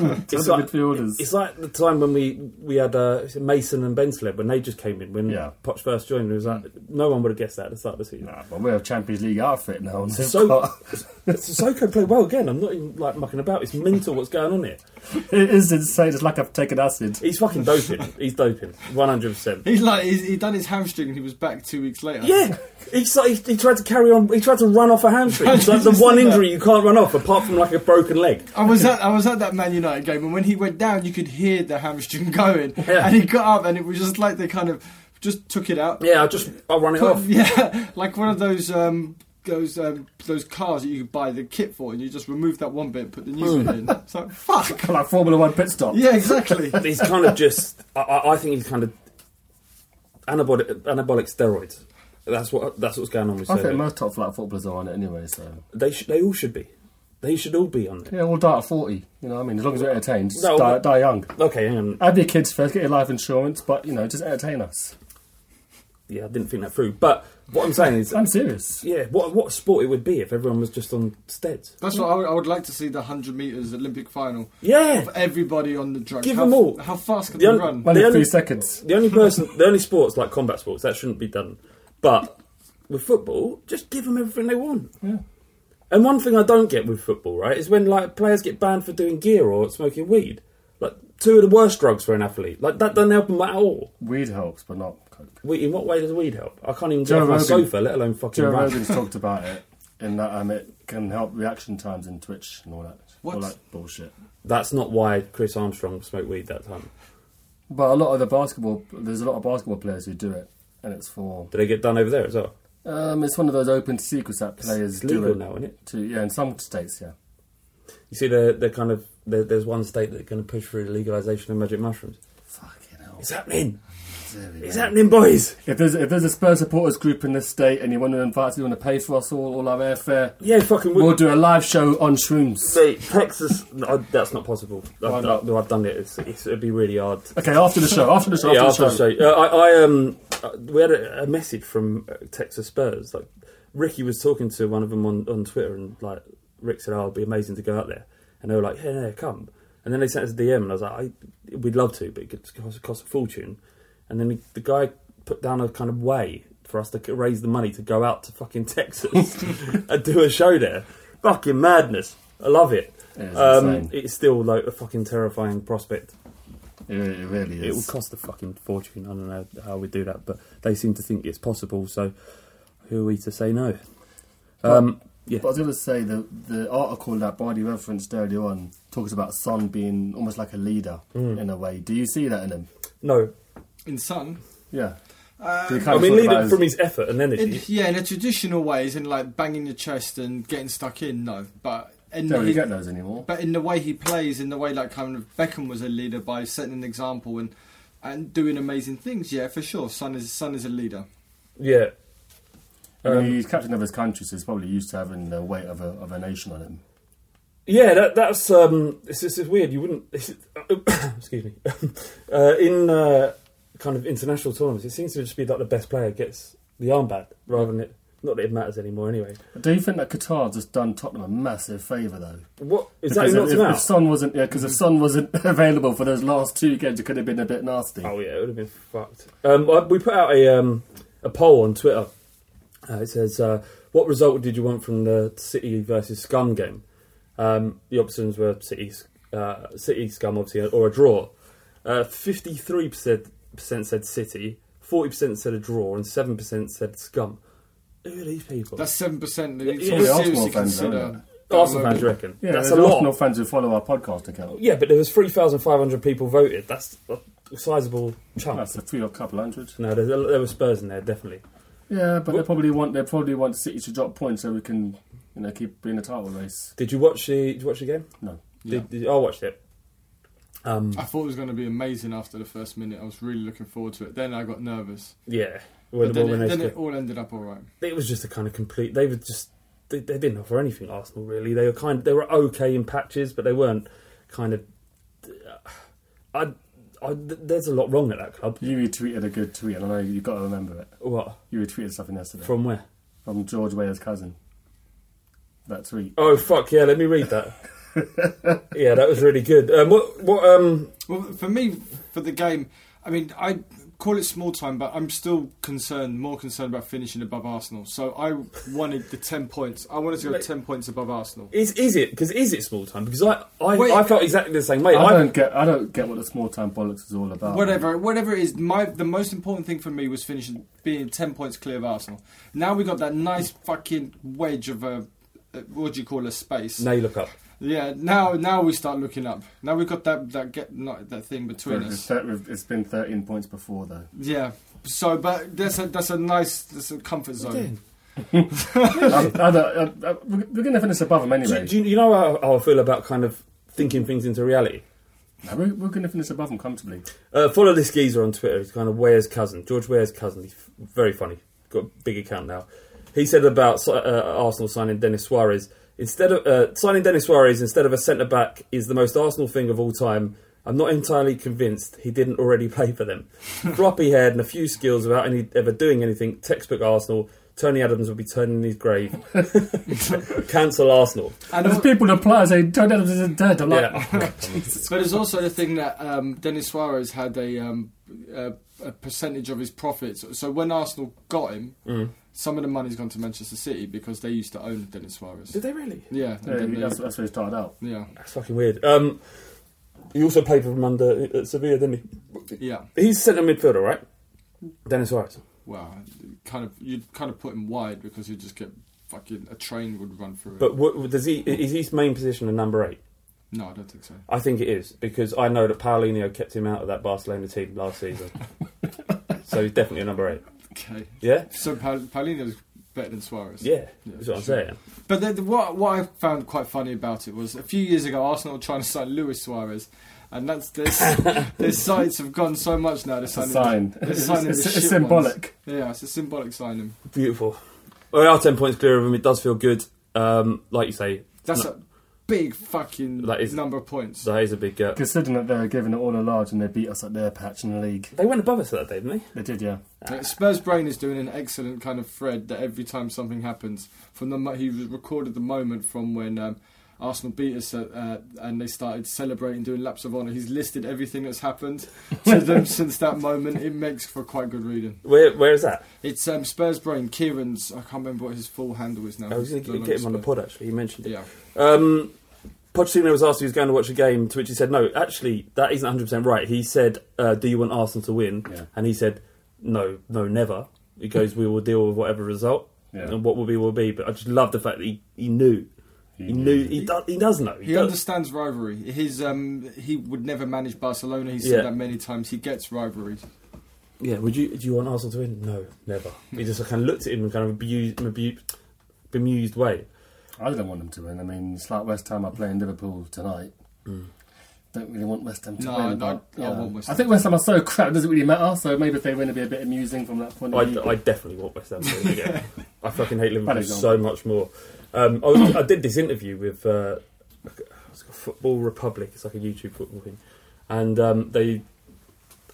[SPEAKER 6] It's
[SPEAKER 3] it's
[SPEAKER 6] like-
[SPEAKER 3] midfielders.
[SPEAKER 6] It's like the time when we we had uh, Mason and Bentaleb when they just came in when
[SPEAKER 3] Yeah.
[SPEAKER 6] Poch first joined. It was like no one would have guessed that at the start of the season.
[SPEAKER 3] Nah, but we're a Champions League outfit now. And
[SPEAKER 6] So-
[SPEAKER 3] got-
[SPEAKER 6] Sissoko played well again. I'm not even like mucking about. It's mental what's going on here.
[SPEAKER 3] it is insane. It's like I've taken acid.
[SPEAKER 6] He's fucking doping. He's doping. One hundred percent.
[SPEAKER 5] He's like he's, he done his hamstring and he was back two weeks later.
[SPEAKER 6] Yeah, he's like, he, he tried to carry on. He tried to run off a hamstring. It's like the one
[SPEAKER 5] said that.
[SPEAKER 6] injury you can't run off, apart from like a broken leg.
[SPEAKER 5] I was at I was at that Man United game, and when he went down, you could hear the hamstring going,
[SPEAKER 6] Yeah.
[SPEAKER 5] and he got up, and it was just like they kind of just took it out.
[SPEAKER 6] Yeah, I just I'll run it
[SPEAKER 5] Put-
[SPEAKER 6] off.
[SPEAKER 5] yeah, like one of those um, those um, those cars that you could buy the kit for, and you just remove that one bit, put the new bit in. It's like fuck.
[SPEAKER 3] like Formula One pit stop.
[SPEAKER 5] Yeah, exactly.
[SPEAKER 6] He's kind of just. I- I, I think he's kind of anabolic anabolic steroids. That's what that's what's going on with.
[SPEAKER 3] I think
[SPEAKER 6] Sergio.
[SPEAKER 3] most top flight footballers are on it anyway. So
[SPEAKER 6] They sh- they all should be. They should all be on it.
[SPEAKER 3] yeah, we'll die at forty. You know, what I mean, as long as we're entertained, just
[SPEAKER 6] No,
[SPEAKER 3] die,
[SPEAKER 6] but-
[SPEAKER 3] die young.
[SPEAKER 6] Okay, hang on.
[SPEAKER 3] Have your kids first, get your life insurance, but you know, just entertain us.
[SPEAKER 6] Yeah, I didn't think that through. But what I'm saying is,
[SPEAKER 3] I'm serious.
[SPEAKER 6] yeah, what what a sport it would be if everyone was just on steads.
[SPEAKER 5] That's what I would, I would like to see the hundred meters Olympic final.
[SPEAKER 6] Yeah,
[SPEAKER 5] Of everybody on the drugs.
[SPEAKER 6] Give
[SPEAKER 5] how,
[SPEAKER 6] them all.
[SPEAKER 5] How fast can
[SPEAKER 6] The
[SPEAKER 5] they
[SPEAKER 6] un-
[SPEAKER 5] run?
[SPEAKER 3] Only
[SPEAKER 6] The
[SPEAKER 3] three seconds.
[SPEAKER 6] the only person, the only sports like combat sports that shouldn't be done. But with football, just give them everything they want. And one thing I don't get with football, right, is when like players get banned for doing gear or smoking weed. Like two of the worst drugs for an athlete. Like that doesn't help them at all.
[SPEAKER 3] Weed helps, but not coke.
[SPEAKER 6] We, in what way does weed help? I can't even
[SPEAKER 3] Joe
[SPEAKER 6] get off my
[SPEAKER 3] Rogan-
[SPEAKER 6] sofa, let alone fucking
[SPEAKER 3] Joe
[SPEAKER 6] run.
[SPEAKER 3] Rogan's talked about it in that um, it can help reaction times in Twitch and all that.
[SPEAKER 5] What?
[SPEAKER 3] All that bullshit.
[SPEAKER 6] That's not why Chris Armstrong smoked weed that time.
[SPEAKER 3] But a lot of the basketball, there's a lot of basketball players who do it, and it's for.
[SPEAKER 6] Did they get done over there as well?
[SPEAKER 3] Um, it's one of those open secrets that players
[SPEAKER 6] It's legal
[SPEAKER 3] do it
[SPEAKER 6] now, isn't it?
[SPEAKER 3] To yeah, in some states, yeah.
[SPEAKER 6] You see, they're, they're kind of there, there's one state that's going to push for the legalization of magic mushrooms.
[SPEAKER 3] Fucking hell.
[SPEAKER 6] It's happening.
[SPEAKER 3] It's
[SPEAKER 6] It's happening, boys.
[SPEAKER 3] If there's if there's a Spurs supporters group in this state and you want to invite us, you want to pay for us all, all our airfare,
[SPEAKER 6] Yeah, fucking.
[SPEAKER 3] we'll do a live show on shrooms.
[SPEAKER 6] See, Texas. no, that's not possible. I've,
[SPEAKER 3] not?
[SPEAKER 6] I've, I've done it. It's, it's, it'd be really hard.
[SPEAKER 3] Okay, after the show, after the show,
[SPEAKER 6] yeah,
[SPEAKER 3] after,
[SPEAKER 6] after
[SPEAKER 3] the
[SPEAKER 6] the
[SPEAKER 3] show.
[SPEAKER 6] show. Uh, I, I um, uh, we had a, a message from uh, Texas Spurs. Like Ricky was talking to one of them on, on Twitter, and like Rick said, "Oh, it'd be amazing to go out there," and they were like, "Yeah, yeah, come." And then they sent us a DM, and I was like, I, "We'd love to, but it could cost, cost a fortune." And then the guy put down a kind of way for us to raise the money to go out to fucking Texas and do a show there. Fucking madness! I love it.
[SPEAKER 3] It
[SPEAKER 6] Um, it's still like a fucking terrifying prospect.
[SPEAKER 3] It, really- is.
[SPEAKER 6] it would cost a fucking fortune. I don't know how we do that, but they seem to think it's possible. So who are we to say no? Um, yeah,
[SPEAKER 3] But I was going to say the the article that Bardi referenced earlier on talks about Son being almost like a leader
[SPEAKER 6] Mm.
[SPEAKER 3] in a way. Do you see that in him?
[SPEAKER 6] no.
[SPEAKER 5] In Son,
[SPEAKER 3] Yeah.
[SPEAKER 5] Uh,
[SPEAKER 3] Do
[SPEAKER 6] I
[SPEAKER 3] kind of
[SPEAKER 6] mean,
[SPEAKER 3] talk
[SPEAKER 6] lead it
[SPEAKER 3] his-
[SPEAKER 6] from his effort and
[SPEAKER 5] in,
[SPEAKER 6] energy.
[SPEAKER 5] yeah, in a traditional ways, in like banging your chest and getting stuck in, no. But in
[SPEAKER 3] Don't really get those anymore.
[SPEAKER 5] But in the way he plays, in the way like kind of Beckham was a leader by setting an example and and doing amazing things, yeah, for sure. Son is son is a leader.
[SPEAKER 6] Yeah,
[SPEAKER 3] I mean,
[SPEAKER 6] Um,
[SPEAKER 3] he's captain of his country, so he's probably used to having the weight of a, of a nation on him.
[SPEAKER 6] yeah. That, that's um, it's, it's, it's weird. You wouldn't. excuse me. uh, in uh, kind of international tournaments, it seems to just be that the best player gets the armband rather than it. Not that it matters anymore, anyway.
[SPEAKER 3] Do you think that Qatar's just done Tottenham a massive favour, though?
[SPEAKER 6] What is
[SPEAKER 3] Because
[SPEAKER 6] that?
[SPEAKER 3] If,
[SPEAKER 6] him
[SPEAKER 3] if? Son wasn't, yeah, because if Son wasn't available for those last two games, it could have been a bit nasty.
[SPEAKER 6] Oh yeah, it would have been fucked. Um, we put out a um, a poll on Twitter. Uh, it says, uh, "What result did you want from the City versus Scum game?" Um, the options were City, uh, City Scum, obviously, or a draw. Fifty-three percent said City, forty percent said a draw, and seven percent said Scum. Who are these people?
[SPEAKER 5] That's seven percent.
[SPEAKER 6] Yeah,
[SPEAKER 5] You
[SPEAKER 6] yeah,
[SPEAKER 5] seriously
[SPEAKER 3] Arsenal fans,
[SPEAKER 5] consider.
[SPEAKER 3] aren't
[SPEAKER 6] Arsenal fans reckon.
[SPEAKER 3] Yeah,
[SPEAKER 6] that's a lot.
[SPEAKER 3] Arsenal fans who follow our podcast account.
[SPEAKER 6] Yeah, but there was three thousand five hundred people voted. That's a sizable chunk.
[SPEAKER 3] That's a few, a couple hundred.
[SPEAKER 6] No, there, there were Spurs in there, definitely.
[SPEAKER 3] Yeah, but they probably want they probably want City to drop points so we can, you know, keep being a title race.
[SPEAKER 6] Did you watch the? Did you watch the game?
[SPEAKER 3] No.
[SPEAKER 5] Yeah.
[SPEAKER 6] Did, did, I watched it. Um,
[SPEAKER 5] I thought it was going to be amazing after the first minute. I was really looking forward to it. Then I got nervous.
[SPEAKER 6] yeah, when,
[SPEAKER 5] But then, it, then it all ended up all right.
[SPEAKER 6] it was just a kind of complete. They were just they, they didn't offer anything. Arsenal really. They were kind. Of, They were okay in patches, but they weren't kind of. I, I, there's a lot wrong at that club.
[SPEAKER 3] You retweeted a good tweet, and I know you've got to remember it.
[SPEAKER 6] What
[SPEAKER 3] You retweeted something yesterday
[SPEAKER 6] from where?
[SPEAKER 3] from George Weah's cousin. That tweet.
[SPEAKER 6] Oh fuck yeah! Let me read that. yeah, that was really good. Um, what what um
[SPEAKER 5] Well, for me, for the game, I mean, I call it small time, but I'm still concerned, more concerned about finishing above Arsenal. So I wanted the ten points. I wanted to go ten points above Arsenal.
[SPEAKER 6] is is it because is it small time? Because I I,
[SPEAKER 5] Wait.
[SPEAKER 6] I felt exactly the same way.
[SPEAKER 3] I
[SPEAKER 6] I,
[SPEAKER 3] don't get I don't get what the small time bollocks is all about.
[SPEAKER 5] Whatever, whatever it is, my the most important thing for me was finishing being ten points clear of Arsenal. Now we got that nice fucking wedge of a, uh, what do you call a space?
[SPEAKER 6] now you look up.
[SPEAKER 5] Yeah, now now we start looking up. Now we've got that that get not that thing between
[SPEAKER 3] It's,
[SPEAKER 5] us.
[SPEAKER 3] it's been 13 points before though.
[SPEAKER 5] Yeah. So, but that's a that's a nice that's a comfort zone.
[SPEAKER 3] I, I don't, I, I, we're going to finish above them
[SPEAKER 6] Do,
[SPEAKER 3] anyway.
[SPEAKER 6] you- do you, you know how, how I feel about kind of thinking things into reality?
[SPEAKER 3] No, we're we're going to finish above them comfortably.
[SPEAKER 6] Uh, follow this geezer on Twitter. He's kind of Weah's cousin, George Weah's cousin. He's very funny. Got a big account now. He said about uh, Arsenal signing Denis Suarez instead of uh, signing Denis Suarez instead of a centre back is the most Arsenal thing of all time. I'm not entirely convinced he didn't already play for them. Floppy head and a few skills without any ever doing anything. Textbook Arsenal. Tony Adams will be turning his grave. Cancel Arsenal.
[SPEAKER 5] And
[SPEAKER 3] There's
[SPEAKER 5] al-
[SPEAKER 3] people apply saying Tony Adams isn't dead. I'm like,
[SPEAKER 6] Yeah.
[SPEAKER 5] but there's also the thing that um, Denis Suarez had a, um, a, a percentage of his profits. So when Arsenal got him,
[SPEAKER 6] Mm.
[SPEAKER 5] some of the money's gone to Manchester City because they used to own Denis Suarez.
[SPEAKER 6] Did they really?
[SPEAKER 5] Yeah,
[SPEAKER 3] yeah,
[SPEAKER 5] they-
[SPEAKER 3] that's, that's where he started out.
[SPEAKER 5] yeah,
[SPEAKER 6] That's fucking weird. Um, he also played for him under at Sevilla, didn't he?
[SPEAKER 5] yeah.
[SPEAKER 6] He's centre midfielder, right? Denis Suarez.
[SPEAKER 5] Well, kind of you'd kind of put him wide because he'd just get fucking a train would run through it.
[SPEAKER 6] But what, does he? Is his main position a number eight?
[SPEAKER 5] no, I don't think so.
[SPEAKER 6] I think it is because I know that Paulinho kept him out of that Barcelona team last season. so he's definitely a number eight.
[SPEAKER 5] Okay,
[SPEAKER 6] Yeah,
[SPEAKER 5] so Paul- Paulinho's better than Suarez.
[SPEAKER 6] yeah.
[SPEAKER 5] Yeah,
[SPEAKER 6] That's what I'm
[SPEAKER 5] sure.
[SPEAKER 6] saying.
[SPEAKER 5] But the, the, what what I found quite funny about it was a few years ago Arsenal were trying to sign Luis Suarez, and that's this. their sites have gone so much now. They're
[SPEAKER 3] It's
[SPEAKER 5] signing,
[SPEAKER 3] sign.
[SPEAKER 5] They're
[SPEAKER 3] It's,
[SPEAKER 5] signing
[SPEAKER 3] it's- it's symbolic.
[SPEAKER 5] ones. Yeah, it's a symbolic signing.
[SPEAKER 6] Beautiful. We are ten points clear of him. It does feel good. Um, like you say,
[SPEAKER 5] That's
[SPEAKER 6] no-
[SPEAKER 5] a big fucking
[SPEAKER 6] That is-
[SPEAKER 5] number of points.
[SPEAKER 6] that is a big. Uh,
[SPEAKER 3] Considering that they're giving it all a large and they beat us at their patch in the league.
[SPEAKER 6] they went above us that day, didn't they?
[SPEAKER 3] They did, yeah.
[SPEAKER 5] Uh, Spurs Brain is doing an excellent kind of thread that every time something happens, from the mo- he recorded the moment from when um, Arsenal beat us uh, uh, and they started celebrating, doing laps of honour. He's listed everything that's happened to them since that moment. It makes for quite good reading.
[SPEAKER 6] Where Where is that?
[SPEAKER 5] It's um, Spurs Brain. Kieran's. I can't remember what his full handle is now.
[SPEAKER 6] I was going to get him on the pod. Actually, he mentioned it.
[SPEAKER 5] Yeah.
[SPEAKER 6] Um, Pochettino was asked if he was going to watch a game, to which he said, "No, actually, that isn't 100 percent right." He said, uh, "Do you want Arsenal to win?"
[SPEAKER 3] Yeah.
[SPEAKER 6] And he said, "No, no, never." He goes, "We will deal with whatever result,
[SPEAKER 3] Yeah.
[SPEAKER 6] and what will be will be." But I just love the fact that he, he knew, he, knew, he, does, he does know. He,
[SPEAKER 5] He
[SPEAKER 6] does.
[SPEAKER 5] understands rivalry. His um, he would never manage Barcelona. He said
[SPEAKER 6] Yeah.
[SPEAKER 5] that many times. He gets rivalries.
[SPEAKER 6] Yeah, would you? Do you want Arsenal to win? No, never. He just kind of looked at him in kind of abused, abused, bemused way.
[SPEAKER 3] I don't want them to win. I mean, it's like West Ham are playing Liverpool tonight. Don't really want West Ham to
[SPEAKER 5] No,
[SPEAKER 3] win.
[SPEAKER 5] I-
[SPEAKER 3] but,
[SPEAKER 5] I
[SPEAKER 3] yeah.
[SPEAKER 5] want West
[SPEAKER 3] I think West Ham are so crap, it doesn't really matter. So maybe if they win, it'll be a bit amusing from that point
[SPEAKER 6] I,
[SPEAKER 3] of view.
[SPEAKER 6] I definitely want West Ham to win again. I fucking hate Liverpool so much more. Um, I, was, I did this interview with uh, Football Republic. It's like a YouTube football thing, and um, they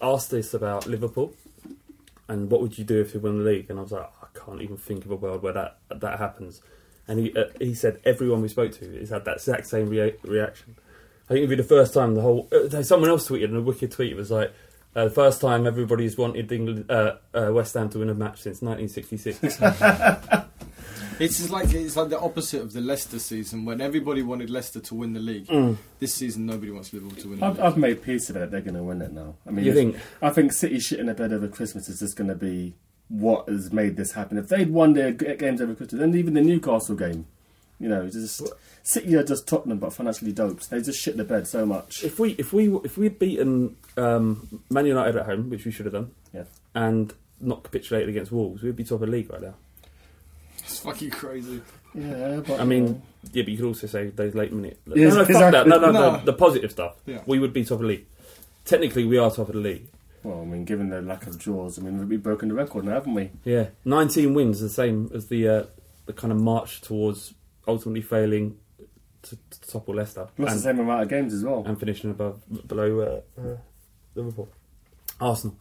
[SPEAKER 6] asked this about Liverpool and what would you do if you won the league? And I was like, I can't even think of a world where that that happens. And he uh, he said everyone we spoke to has had that exact same rea- reaction. I think it'd be the first time the whole. Uh, someone else tweeted and a wicked tweet. It was like. Uh, the first time everybody's wanted England, uh, uh, West Ham to win a match since 1966.
[SPEAKER 5] It's like it's like the opposite of the Leicester season when everybody wanted Leicester to win the league.
[SPEAKER 6] Mm.
[SPEAKER 5] This season, nobody wants Liverpool to win the
[SPEAKER 3] I've,
[SPEAKER 5] league.
[SPEAKER 3] I've made peace with it. They're going to win it now. I mean,
[SPEAKER 6] You think?
[SPEAKER 3] I think City shit in a bed over Christmas is just going to be what has made this happen. If they'd won their games over Christmas, and even the Newcastle game, you know, just City are just Tottenham, but financially dopes. They just shit the bed so much.
[SPEAKER 6] If we if we if we'd beaten um, Man United at home, which we should have done,
[SPEAKER 3] Yeah.
[SPEAKER 6] and not capitulated against Wolves, we'd be top of the league right now.
[SPEAKER 5] It's fucking crazy.
[SPEAKER 3] Yeah, but
[SPEAKER 6] I mean, yeah, but you could also say those late minute.
[SPEAKER 3] Yes,
[SPEAKER 6] no, no, fuck
[SPEAKER 3] exactly.
[SPEAKER 6] that. No, no,
[SPEAKER 5] No.
[SPEAKER 6] The, the positive stuff.
[SPEAKER 5] Yeah.
[SPEAKER 6] We would be top of the league. Technically, we are top of the league.
[SPEAKER 3] well, I mean, given the lack of draws, I mean, we've broken the record now, haven't we?
[SPEAKER 6] Yeah, 19 wins, the same as the uh, the kind of march towards ultimately failing to, to topple Leicester
[SPEAKER 3] Lost
[SPEAKER 6] and,
[SPEAKER 3] the same amount of games as well.
[SPEAKER 6] and finishing above below uh, uh, Liverpool. Arsenal.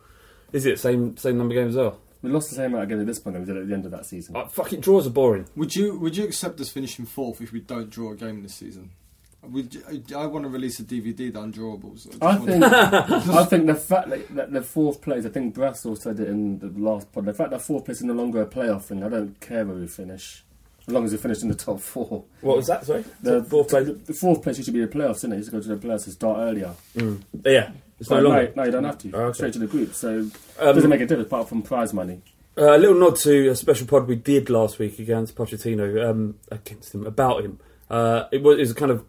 [SPEAKER 6] Is it same same number of games as well?
[SPEAKER 3] We lost the same amount of games at this point that we did at the end of that season.
[SPEAKER 6] Uh, fucking draws are boring.
[SPEAKER 5] Would you would you accept us finishing fourth if we don't draw a game this season? Would you, I, I want to release a DVD, the undrawables. just
[SPEAKER 3] I
[SPEAKER 5] want-
[SPEAKER 3] think I think the fact that, that the fourth place, I think Brassel said it in the last pod, the fact that fourth place is no longer a playoff thing, I don't care where we finish. As long as we finish in the top four.
[SPEAKER 6] What was that? Sorry,
[SPEAKER 3] The
[SPEAKER 6] fourth place.
[SPEAKER 3] The, the fourth place should be the playoffs, isn't it? You should go to the playoffs and start earlier.
[SPEAKER 6] Mm. Yeah, it's no longer.
[SPEAKER 3] no, no, you don't have to.
[SPEAKER 6] Oh, okay.
[SPEAKER 3] Straight to the group. So it
[SPEAKER 6] Um,
[SPEAKER 3] doesn't make a difference apart from prize money.
[SPEAKER 6] Uh, a little nod to a special pod we did last week against Pochettino, um, against him, about him. Uh, it was, it was a kind of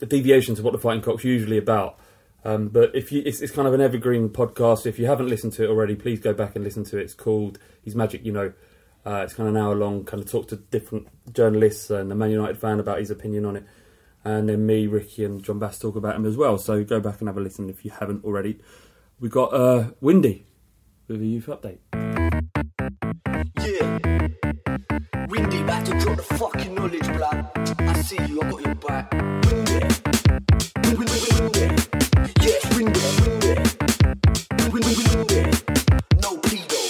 [SPEAKER 6] a deviation to what the Fighting Cock's usually about. Um, but if you, it's, it's kind of an evergreen podcast. If you haven't listened to it already, please go back and listen to it. It's called "He's Magic," you know. Uh, it's kind of an hour long. Kind of talk to different journalists and a Man United fan about his opinion on it, and then me, Ricky, and John Bass talk about him as well. So go back and have a listen if you haven't already. We got uh, Windy with a youth update.
[SPEAKER 4] Yeah. Windy, back to drop the fucking knowledge, blood. I see you, I got your back. Windy. Wind, wind, wind, windy. Yes, windy, windy. Wind, wind, wind, windy. No pedo.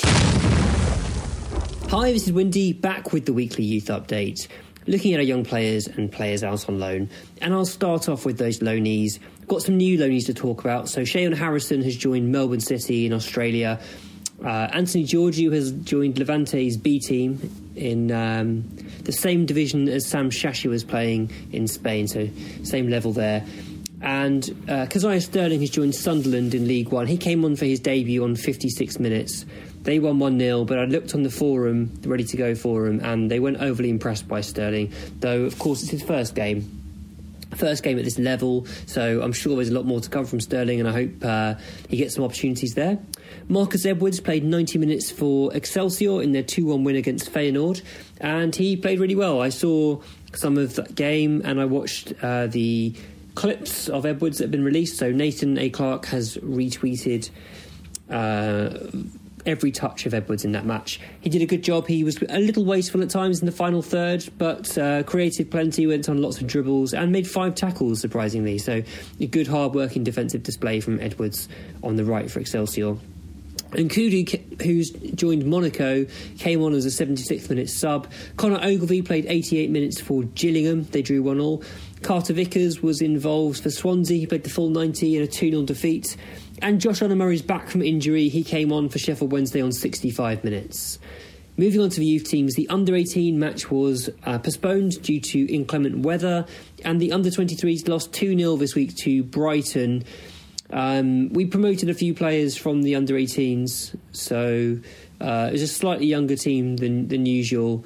[SPEAKER 7] Hi, this is Windy, back with the weekly youth update, looking at our young players and players out on loan. And I'll start off with those loanees. Got some new loanees to talk about. So Shayon Harrison has joined Melbourne City in Australia. Uh, Anthony Georgiou has joined Levante's B team in um, the same division as Sam Shashoua was playing in Spain, so same level there. And uh, Kazaiah Sterling has joined Sunderland in League One. He came on for his debut on 56 minutes. They won 1 0, but I looked on the forum, the ready to go forum, and they weren't overly impressed by Sterling, though, of course, it's his first game. First game at this level, so I'm sure there's a lot more to come from Sterling, and I hope uh, he gets some opportunities there. Marcus Edwards played 90 minutes for Excelsior in their 2 1 win against Feyenoord, and he played really well. I saw some of that game, and I watched uh, the clips of Edwards that have been released. So Nathan A. Clark has retweeted uh, every touch of Edwards in that match. He did a good job. He was a little wasteful at times in the final third, but uh, created plenty, went on lots of dribbles, and made five tackles, surprisingly. So a good, hard working defensive display from Edwards on the right for Excelsior. And Nkoudou, who's joined Monaco, came on as a 76th minute sub. Connor Ogilvie played 88 minutes for Gillingham. They drew 1 all. Carter Vickers was involved for Swansea. He played the full 90 in a 2 0 defeat. And Josh Onomah's back from injury. He came on for Sheffield Wednesday on 65 minutes. Moving on to the youth teams, the under 18 match was uh, postponed due to inclement weather, and the under 23s lost 2 0 this week to Brighton. Um, we promoted a few players from the under 18s, so uh, it was a slightly younger team than, than usual,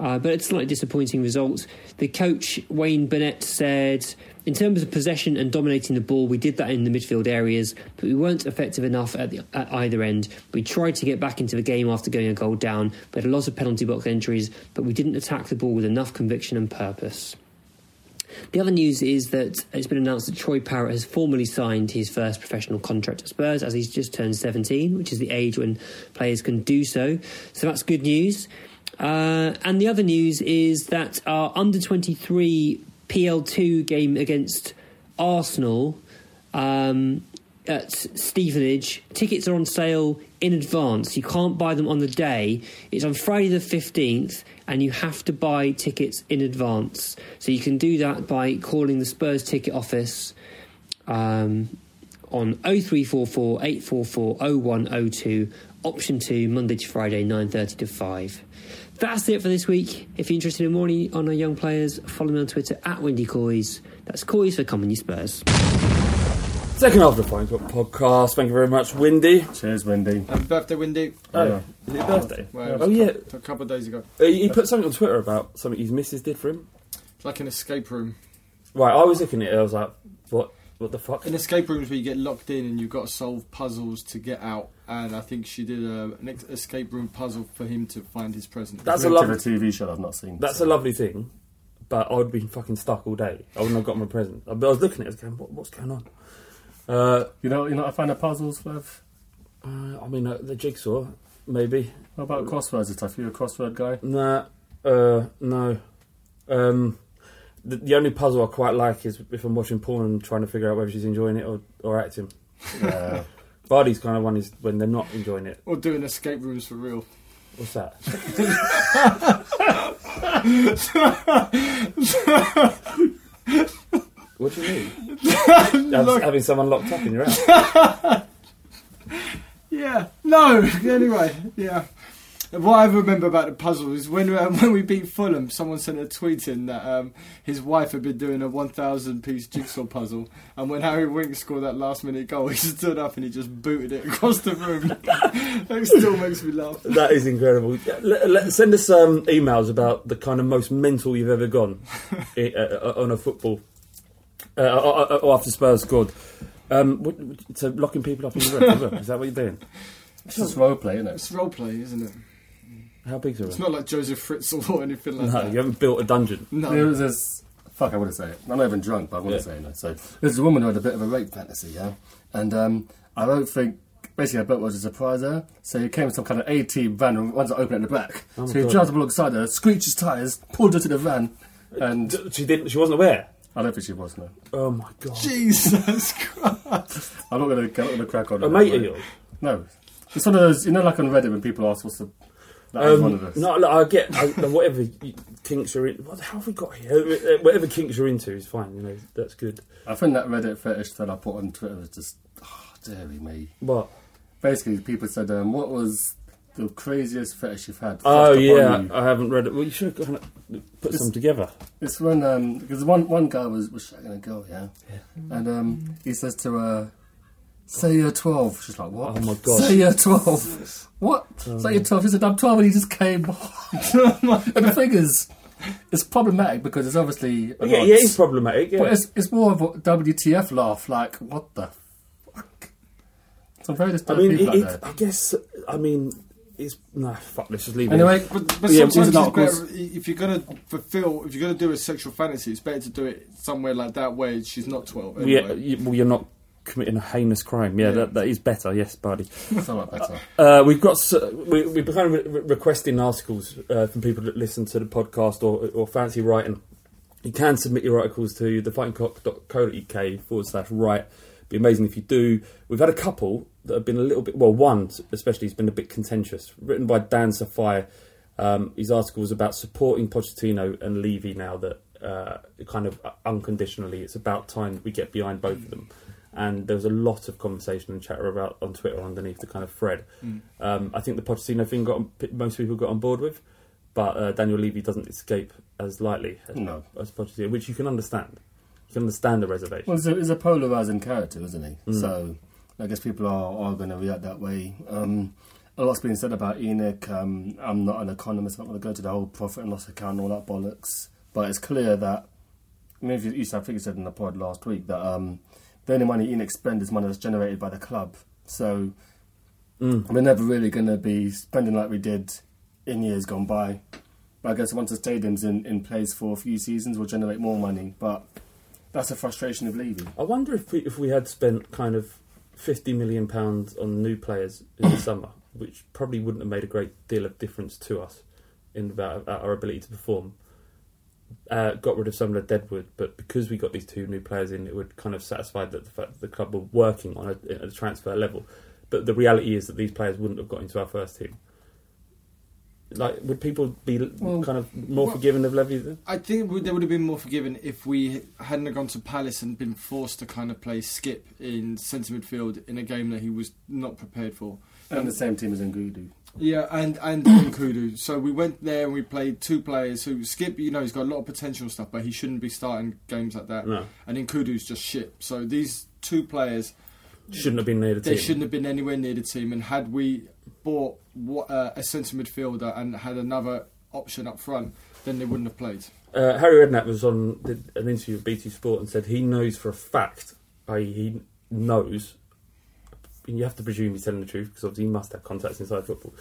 [SPEAKER 7] uh, but it's slightly disappointing results. The coach, Wayne Burnett, said, in terms of possession and dominating the ball, we did that in the midfield areas, but we weren't effective enough at, the, at either end. We tried to get back into the game after going a goal down, but a lot of penalty box entries, but we didn't attack the ball with enough conviction and purpose. The other news is that it's been announced that Troy Parrott has formally signed his first professional contract at Spurs as he's just turned 17, which is the age when players can do so. So that's good news. Uh, and the other news is that our under 23 PL2 game against Arsenal um, at Stevenage, tickets are on sale in advance. You can't buy them on the day. It's on Friday the 15th, and you have to buy tickets in advance. So you can do that by calling the Spurs ticket office um, on 0344 844 0102, option 2, Monday to Friday, 9.30 to 5. That's it for this week. If you're interested in more on our young players, follow me on Twitter at Windy Coys. That's Coys for Common Spurs.
[SPEAKER 6] Second half of the Flying Foot podcast. Thank you very much, Windy.
[SPEAKER 3] Cheers, Windy.
[SPEAKER 5] And birthday, Windy.
[SPEAKER 6] Oh,
[SPEAKER 3] Yeah.
[SPEAKER 6] is it your birthday?
[SPEAKER 5] Well, it
[SPEAKER 6] Oh,
[SPEAKER 5] a
[SPEAKER 6] yeah.
[SPEAKER 5] A couple of days ago.
[SPEAKER 6] Uh, He put something on Twitter about something his missus did for him.
[SPEAKER 5] It's like an escape room.
[SPEAKER 6] Right, I was looking at it. I was like, "What? What the fuck?"
[SPEAKER 5] In escape rooms where you get locked in and you've got to solve puzzles to get out. And I think she did a, an escape room puzzle for him to find his present.
[SPEAKER 6] That's a lovely.
[SPEAKER 3] TV show I've not seen.
[SPEAKER 6] That's
[SPEAKER 3] so.
[SPEAKER 6] a lovely thing, but I would be fucking stuck all day. I wouldn't have got my present. But I was looking at it, I was going, what, "What's going on?" Uh,
[SPEAKER 3] You know, you know, I find the puzzles with.
[SPEAKER 6] uh, I mean, uh, the jigsaw, maybe.
[SPEAKER 3] What about crosswords and stuff? You a crossword guy?
[SPEAKER 6] Nah, uh, no. Um, the, the only puzzle I quite like is if I'm watching porn and trying to figure out whether she's enjoying it or, or acting.
[SPEAKER 3] Yeah.
[SPEAKER 6] Bardi's kind of one is when they're not enjoying it.
[SPEAKER 5] Or doing escape rooms for real.
[SPEAKER 6] What's that? what do you mean? Having someone locked up in your house?
[SPEAKER 5] Yeah. No. Anyway. Yeah. What I remember about the puzzle is when um, when we beat Fulham, someone sent a tweet in that um, his wife had been doing a 1,000 piece jigsaw puzzle, and when Harry Winks scored that last minute goal, he stood up and he just booted it across the room. that still makes me laugh.
[SPEAKER 6] That is incredible. Let, let- send us um, emails about the kind of most mental you've ever gone i- uh, uh, on a football uh, or, or- or after Spurs scored. Um, what, so locking people up in the room, is that what you're doing?
[SPEAKER 3] It's just role play, isn't it?
[SPEAKER 5] It's role play, isn't it?
[SPEAKER 6] How big's the room?
[SPEAKER 5] It's not like Josef Fritzl or anything like
[SPEAKER 6] no,
[SPEAKER 5] that.
[SPEAKER 6] you haven't built a dungeon.
[SPEAKER 5] No.
[SPEAKER 3] There was this. Fuck, I want to say it. I'm not even drunk, but I want
[SPEAKER 6] Yeah.
[SPEAKER 3] to say it. So there's a woman who had a bit of a rape fantasy, yeah, and um, I don't think. Basically, I bet was a surprise there. So he came in some kind of A team van and wanted to open it in the back.
[SPEAKER 6] Oh
[SPEAKER 3] so he
[SPEAKER 6] God.
[SPEAKER 3] drives up alongside her, screeched his tyres, pulled her to the van, and
[SPEAKER 6] She didn't. She wasn't aware.
[SPEAKER 3] I don't think she was no.
[SPEAKER 6] Oh my god.
[SPEAKER 5] Jesus Christ.
[SPEAKER 3] I'm not gonna, I'm not crack on.
[SPEAKER 6] A
[SPEAKER 3] with
[SPEAKER 6] mate of yours.
[SPEAKER 3] No, it's one of those. You know, like on Reddit when people ask what's the That
[SPEAKER 6] Um,
[SPEAKER 3] one of us.
[SPEAKER 6] No, look, I get I, whatever kinks you're in. What the hell have we got here? Uh, Whatever kinks you're into is fine. You know, that's good.
[SPEAKER 3] I think that Reddit fetish that I put on Twitter was just, oh, dearie me.
[SPEAKER 6] But
[SPEAKER 3] Basically, people said, um, what was the craziest fetish you've had?
[SPEAKER 6] oh yeah,
[SPEAKER 3] you?
[SPEAKER 6] I haven't read it. Well, you should have kind of put some together.
[SPEAKER 3] It's when um because one one guy was was shagging a girl, yeah, and um he says to her, "Say you're 12. She's like, "What?
[SPEAKER 6] Oh my God.
[SPEAKER 3] Say you're 12. what? Oh Say you're 12." She said, "I'm 12," and he just came. and the thing is, it's problematic because it's obviously
[SPEAKER 6] Yeah,
[SPEAKER 3] lot.
[SPEAKER 6] yeah, it's problematic. Yeah.
[SPEAKER 3] but it's it's more of a WTF laugh. Like, what the fuck? Some very
[SPEAKER 6] I mean,
[SPEAKER 3] people
[SPEAKER 6] it,
[SPEAKER 3] out
[SPEAKER 6] it,
[SPEAKER 3] there.
[SPEAKER 6] I guess. I mean, it's nah. Fuck. Let's just leave
[SPEAKER 3] Anyway,
[SPEAKER 6] it.
[SPEAKER 5] But, but
[SPEAKER 3] Yeah,
[SPEAKER 5] sometimes
[SPEAKER 3] these
[SPEAKER 5] it's better if you're gonna fulfill, if you're gonna do a sexual fantasy, it's better to do it somewhere like that where she's not twelve.
[SPEAKER 6] Well, yeah, you, well, you're not committing a heinous crime. Yeah,
[SPEAKER 5] Yeah.
[SPEAKER 6] That, that is better. Yes, buddy.
[SPEAKER 3] lot better.
[SPEAKER 6] Uh, we've got we, we've been kind of re- requesting articles uh, from people that listen to the podcast or, or fancy writing. You can submit your articles to thefightingcock.co.uk forward slash write. Be amazing if you do. We've had a couple that have been a little bit well. One especially has been a bit contentious. Written by Dan Sapphire. Um, his article was about supporting Pochettino and Levy now that uh, kind of unconditionally. It's about time we get behind both of them. And there was a lot of conversation and chatter about on Twitter underneath the kind of thread. Um, I think the Pochettino thing got most people got on board with, but uh, Daniel Levy doesn't escape as lightly as,
[SPEAKER 3] No.
[SPEAKER 6] as Pochettino, which you can understand. You can understand the reservation.
[SPEAKER 3] Well, he's a, a polarizing character, isn't he?
[SPEAKER 6] Mm.
[SPEAKER 3] So I guess people are, are going to react that way. Um, a lot's been said about ENIC. Um, I'm not an economist. I'm not going to go to the whole profit and loss account and all that bollocks. But it's clear that, I mean, if you, I think you said in the pod last week that um, the only money ENIC spends is money that's generated by the club. So
[SPEAKER 6] Mm.
[SPEAKER 3] we're never really going to be spending like we did in years gone by. But I guess once the stadium's in, in place for a few seasons, we'll generate more money. But that's a frustration of leaving.
[SPEAKER 6] I wonder if we, if we had spent kind of fifty million pounds on new players in the summer, which probably wouldn't have made a great deal of difference to us in about, about our ability to perform. Uh, got rid of some of the deadwood, but because we got these two new players in, it would kind of satisfy that the fact that the club were working on a, at a transfer level. But the reality is that these players wouldn't have got into our first team. Like, would people be
[SPEAKER 3] Well,
[SPEAKER 6] kind of more
[SPEAKER 5] well-
[SPEAKER 6] forgiving of Levy? Then?
[SPEAKER 5] I think we- they would have been more forgiven if we hadn't have gone to Palace and been forced to kind of play Skip in centre midfield in a game that he was not prepared for.
[SPEAKER 3] And the same team as Nkoudou.
[SPEAKER 5] Yeah, and and Nkoudou. So we went there and we played two players who Skip. You know, he's got a lot of potential and stuff, but he shouldn't be starting games like that.
[SPEAKER 6] No.
[SPEAKER 5] And Nkoudou's just shit. So these two players,
[SPEAKER 6] Shouldn't have been near the
[SPEAKER 5] they
[SPEAKER 6] team.
[SPEAKER 5] They shouldn't have been anywhere near the team. And had we bought what, uh, a centre midfielder and had another option up front, then they wouldn't have played.
[SPEAKER 6] Uh, Harry Redknapp was on did an interview with BT Sport and said he knows for a fact, i.e., he knows. You have to presume he's telling the truth because obviously he must have contacts inside football.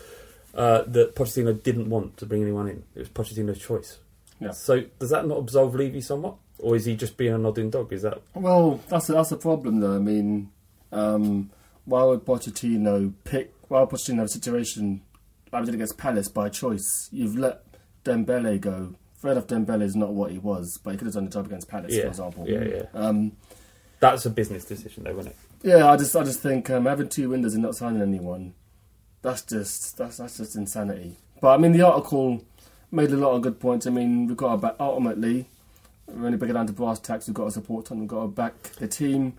[SPEAKER 6] Uh, that Pochettino didn't want to bring anyone in. It was Pochettino's choice.
[SPEAKER 3] Yeah.
[SPEAKER 6] So does that not absolve Levy somewhat, or is he just being a nodding dog? Is that
[SPEAKER 3] Well, that's a, that's a problem though. I mean, um, why would Pochettino pick? Why would Pochettino have a situation like we did against Palace by choice? You've let Dembele go. Fair enough, Dembele is not what he was, but he could have done the job against Palace,
[SPEAKER 6] yeah,
[SPEAKER 3] for example.
[SPEAKER 6] yeah, yeah?
[SPEAKER 3] Um,
[SPEAKER 6] That's a business decision, though, isn't it?
[SPEAKER 3] Yeah, I just I just think um, having two windows and not signing anyone, that's just that's that's just insanity. But I mean, the article made a lot of good points. I mean, we've got to back ultimately. You break it down to brass tacks, we've got to support and we've got to back the team.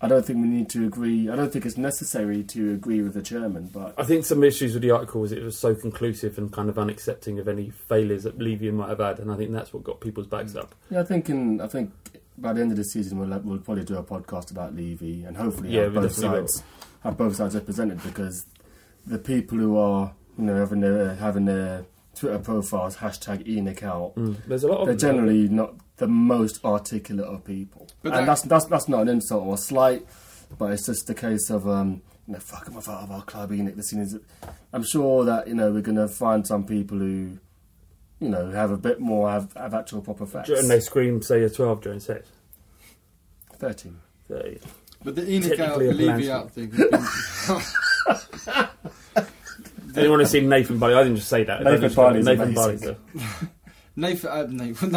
[SPEAKER 3] I don't think we need to agree. I don't think it's necessary to agree with the chairman, but
[SPEAKER 6] I think some issues with the article was it was so conclusive and kind of unaccepting of any failures that Levy might have had, and I think that's what got people's backs up.
[SPEAKER 3] yeah, I think in I think by the end of the season we'll we'll probably do a podcast about Levy and hopefully
[SPEAKER 6] Yeah,
[SPEAKER 3] have both
[SPEAKER 6] definitely will.
[SPEAKER 3] sides have both sides represented because the people who are you know having their having their Twitter profiles hashtag ENIC out.
[SPEAKER 6] There's a lot of
[SPEAKER 3] They're
[SPEAKER 6] them.
[SPEAKER 3] generally not the most articulate of people,
[SPEAKER 5] But
[SPEAKER 3] and
[SPEAKER 5] that-
[SPEAKER 3] that's that's that's not an insult or a slight, but it's just a case of um, you know, fuck him out of our club, ENIC. The scene is, I'm sure that you know we're gonna find some people who, you know, have a bit more have, have actual proper facts.
[SPEAKER 6] And they scream, say you're 12 during sex.
[SPEAKER 3] Thirteen.
[SPEAKER 6] So, yeah.
[SPEAKER 5] But the ENIC out,
[SPEAKER 6] Technically
[SPEAKER 5] Levy out thing. has been-
[SPEAKER 6] Anyone has seen Nathan Barley? I didn't just say that.
[SPEAKER 3] Nathan
[SPEAKER 6] I
[SPEAKER 3] Barley's
[SPEAKER 6] Nathan
[SPEAKER 3] amazing.
[SPEAKER 6] Barley's.
[SPEAKER 5] Nathan, uh, Nathan,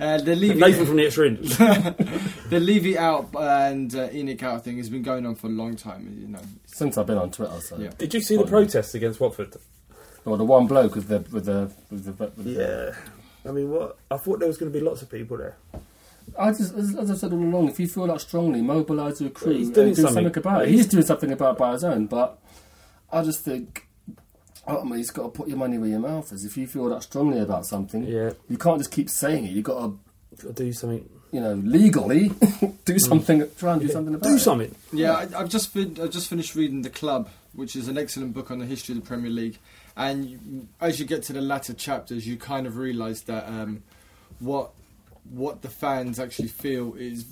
[SPEAKER 5] uh, the Levy,
[SPEAKER 6] Nathan from the extra inch.
[SPEAKER 5] the Levy out and uh, ENIC out thing has been going on for a long time. You know,
[SPEAKER 3] Since I've been on Twitter, so
[SPEAKER 5] Yeah.
[SPEAKER 6] Did you see the protests against Watford?
[SPEAKER 3] Or the one bloke with the with the with the. With the
[SPEAKER 6] Yeah. I mean, what? I thought there was going to be lots of people there.
[SPEAKER 3] I just, as, as I've said all along, if you feel that strongly, mobilise the crew.
[SPEAKER 6] He's
[SPEAKER 3] and
[SPEAKER 6] doing
[SPEAKER 3] do
[SPEAKER 6] something.
[SPEAKER 3] something, about it.
[SPEAKER 6] He's-
[SPEAKER 3] He's doing something about it by his own, but I just think oh, ultimately you've got to put your money where your mouth is. If you feel that strongly about something,
[SPEAKER 6] Yeah.
[SPEAKER 3] you can't just keep saying it. You've got to,
[SPEAKER 6] Got to do something.
[SPEAKER 3] you know, legally do mm. something, try and do something about
[SPEAKER 6] Do
[SPEAKER 3] it.
[SPEAKER 6] something.
[SPEAKER 5] Yeah, I, I've just fin- I've just finished reading The Club, which is an excellent book on the history of the Premier League. And as you get to the latter chapters, you kind of realise that um, what what the fans actually feel is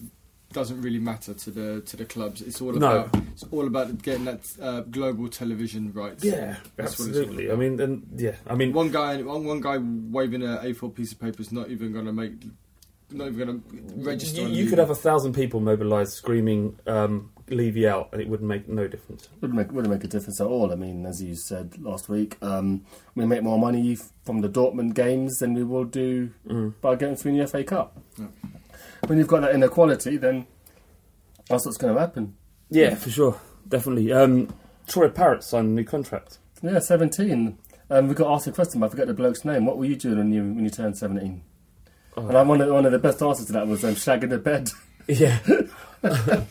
[SPEAKER 5] doesn't really matter to the to the clubs. It's all
[SPEAKER 6] No.
[SPEAKER 5] about it's all about getting that uh, global television rights.
[SPEAKER 6] Yeah,
[SPEAKER 5] That's what it's all
[SPEAKER 6] absolutely. I mean, and yeah, I mean,
[SPEAKER 5] one guy one, one guy waving a A4 piece of paper is not even going to make not even going to register.
[SPEAKER 6] you, you could have a thousand people mobilised screaming um, "Levy out," and it would make no difference.
[SPEAKER 3] Wouldn't make, wouldn't make a difference at all. I mean, as you said last week, um, we make more money from the Dortmund games than we will do by getting through the FA Cup. When you've got that inequality, then that's what's going to happen.
[SPEAKER 6] Yeah, for sure, definitely. Um, Troy Parrott signed a new contract.
[SPEAKER 3] Yeah, 17. Um, we got asked a question, I forget the bloke's name. What were you doing when you, when you turned 17? And I'm one of, one of the best answers to that was um, shagging the bed.
[SPEAKER 6] Yeah.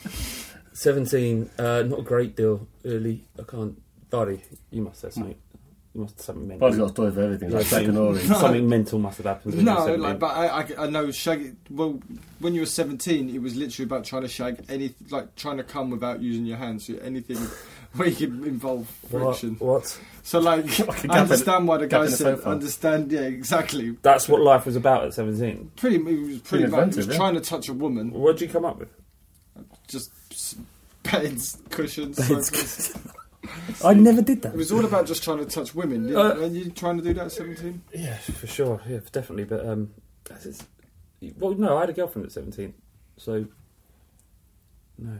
[SPEAKER 6] 17, uh, not a great deal, really. I can't. Buddy, you must have something. You must have something mental.
[SPEAKER 3] Buddy's got a story for everything, like
[SPEAKER 6] something,
[SPEAKER 3] shagging Ori.
[SPEAKER 6] something mental must have happened. when you were
[SPEAKER 5] No,
[SPEAKER 6] 17.
[SPEAKER 5] like, but I, I, I know shag. Well, when you were seventeen, it was literally about trying to shag any, like trying to come without using your hands. So anything where you could involve
[SPEAKER 6] What?
[SPEAKER 5] friction.
[SPEAKER 6] what?
[SPEAKER 5] So, like,
[SPEAKER 3] Like a gap in
[SPEAKER 5] I understand why the
[SPEAKER 3] gap
[SPEAKER 5] guy
[SPEAKER 3] in the
[SPEAKER 5] said.
[SPEAKER 3] sofa.
[SPEAKER 5] Understand? Yeah, exactly.
[SPEAKER 6] That's what life was about at 17.
[SPEAKER 5] Pretty, it was pretty
[SPEAKER 3] Pretty
[SPEAKER 5] much. He
[SPEAKER 3] inventive,
[SPEAKER 5] was
[SPEAKER 3] yeah.
[SPEAKER 5] trying to touch a woman.
[SPEAKER 6] What did you come up with?
[SPEAKER 5] Just s- beds, cushions.
[SPEAKER 6] Beds,
[SPEAKER 5] sofas.
[SPEAKER 6] I never did that.
[SPEAKER 5] It was all about just trying to touch women. Didn't,
[SPEAKER 6] Uh,
[SPEAKER 5] were you trying to do that at seventeen?
[SPEAKER 6] Yeah, for sure. Yeah, definitely. But um, that's just- well, no, I had a girlfriend at seventeen, so no,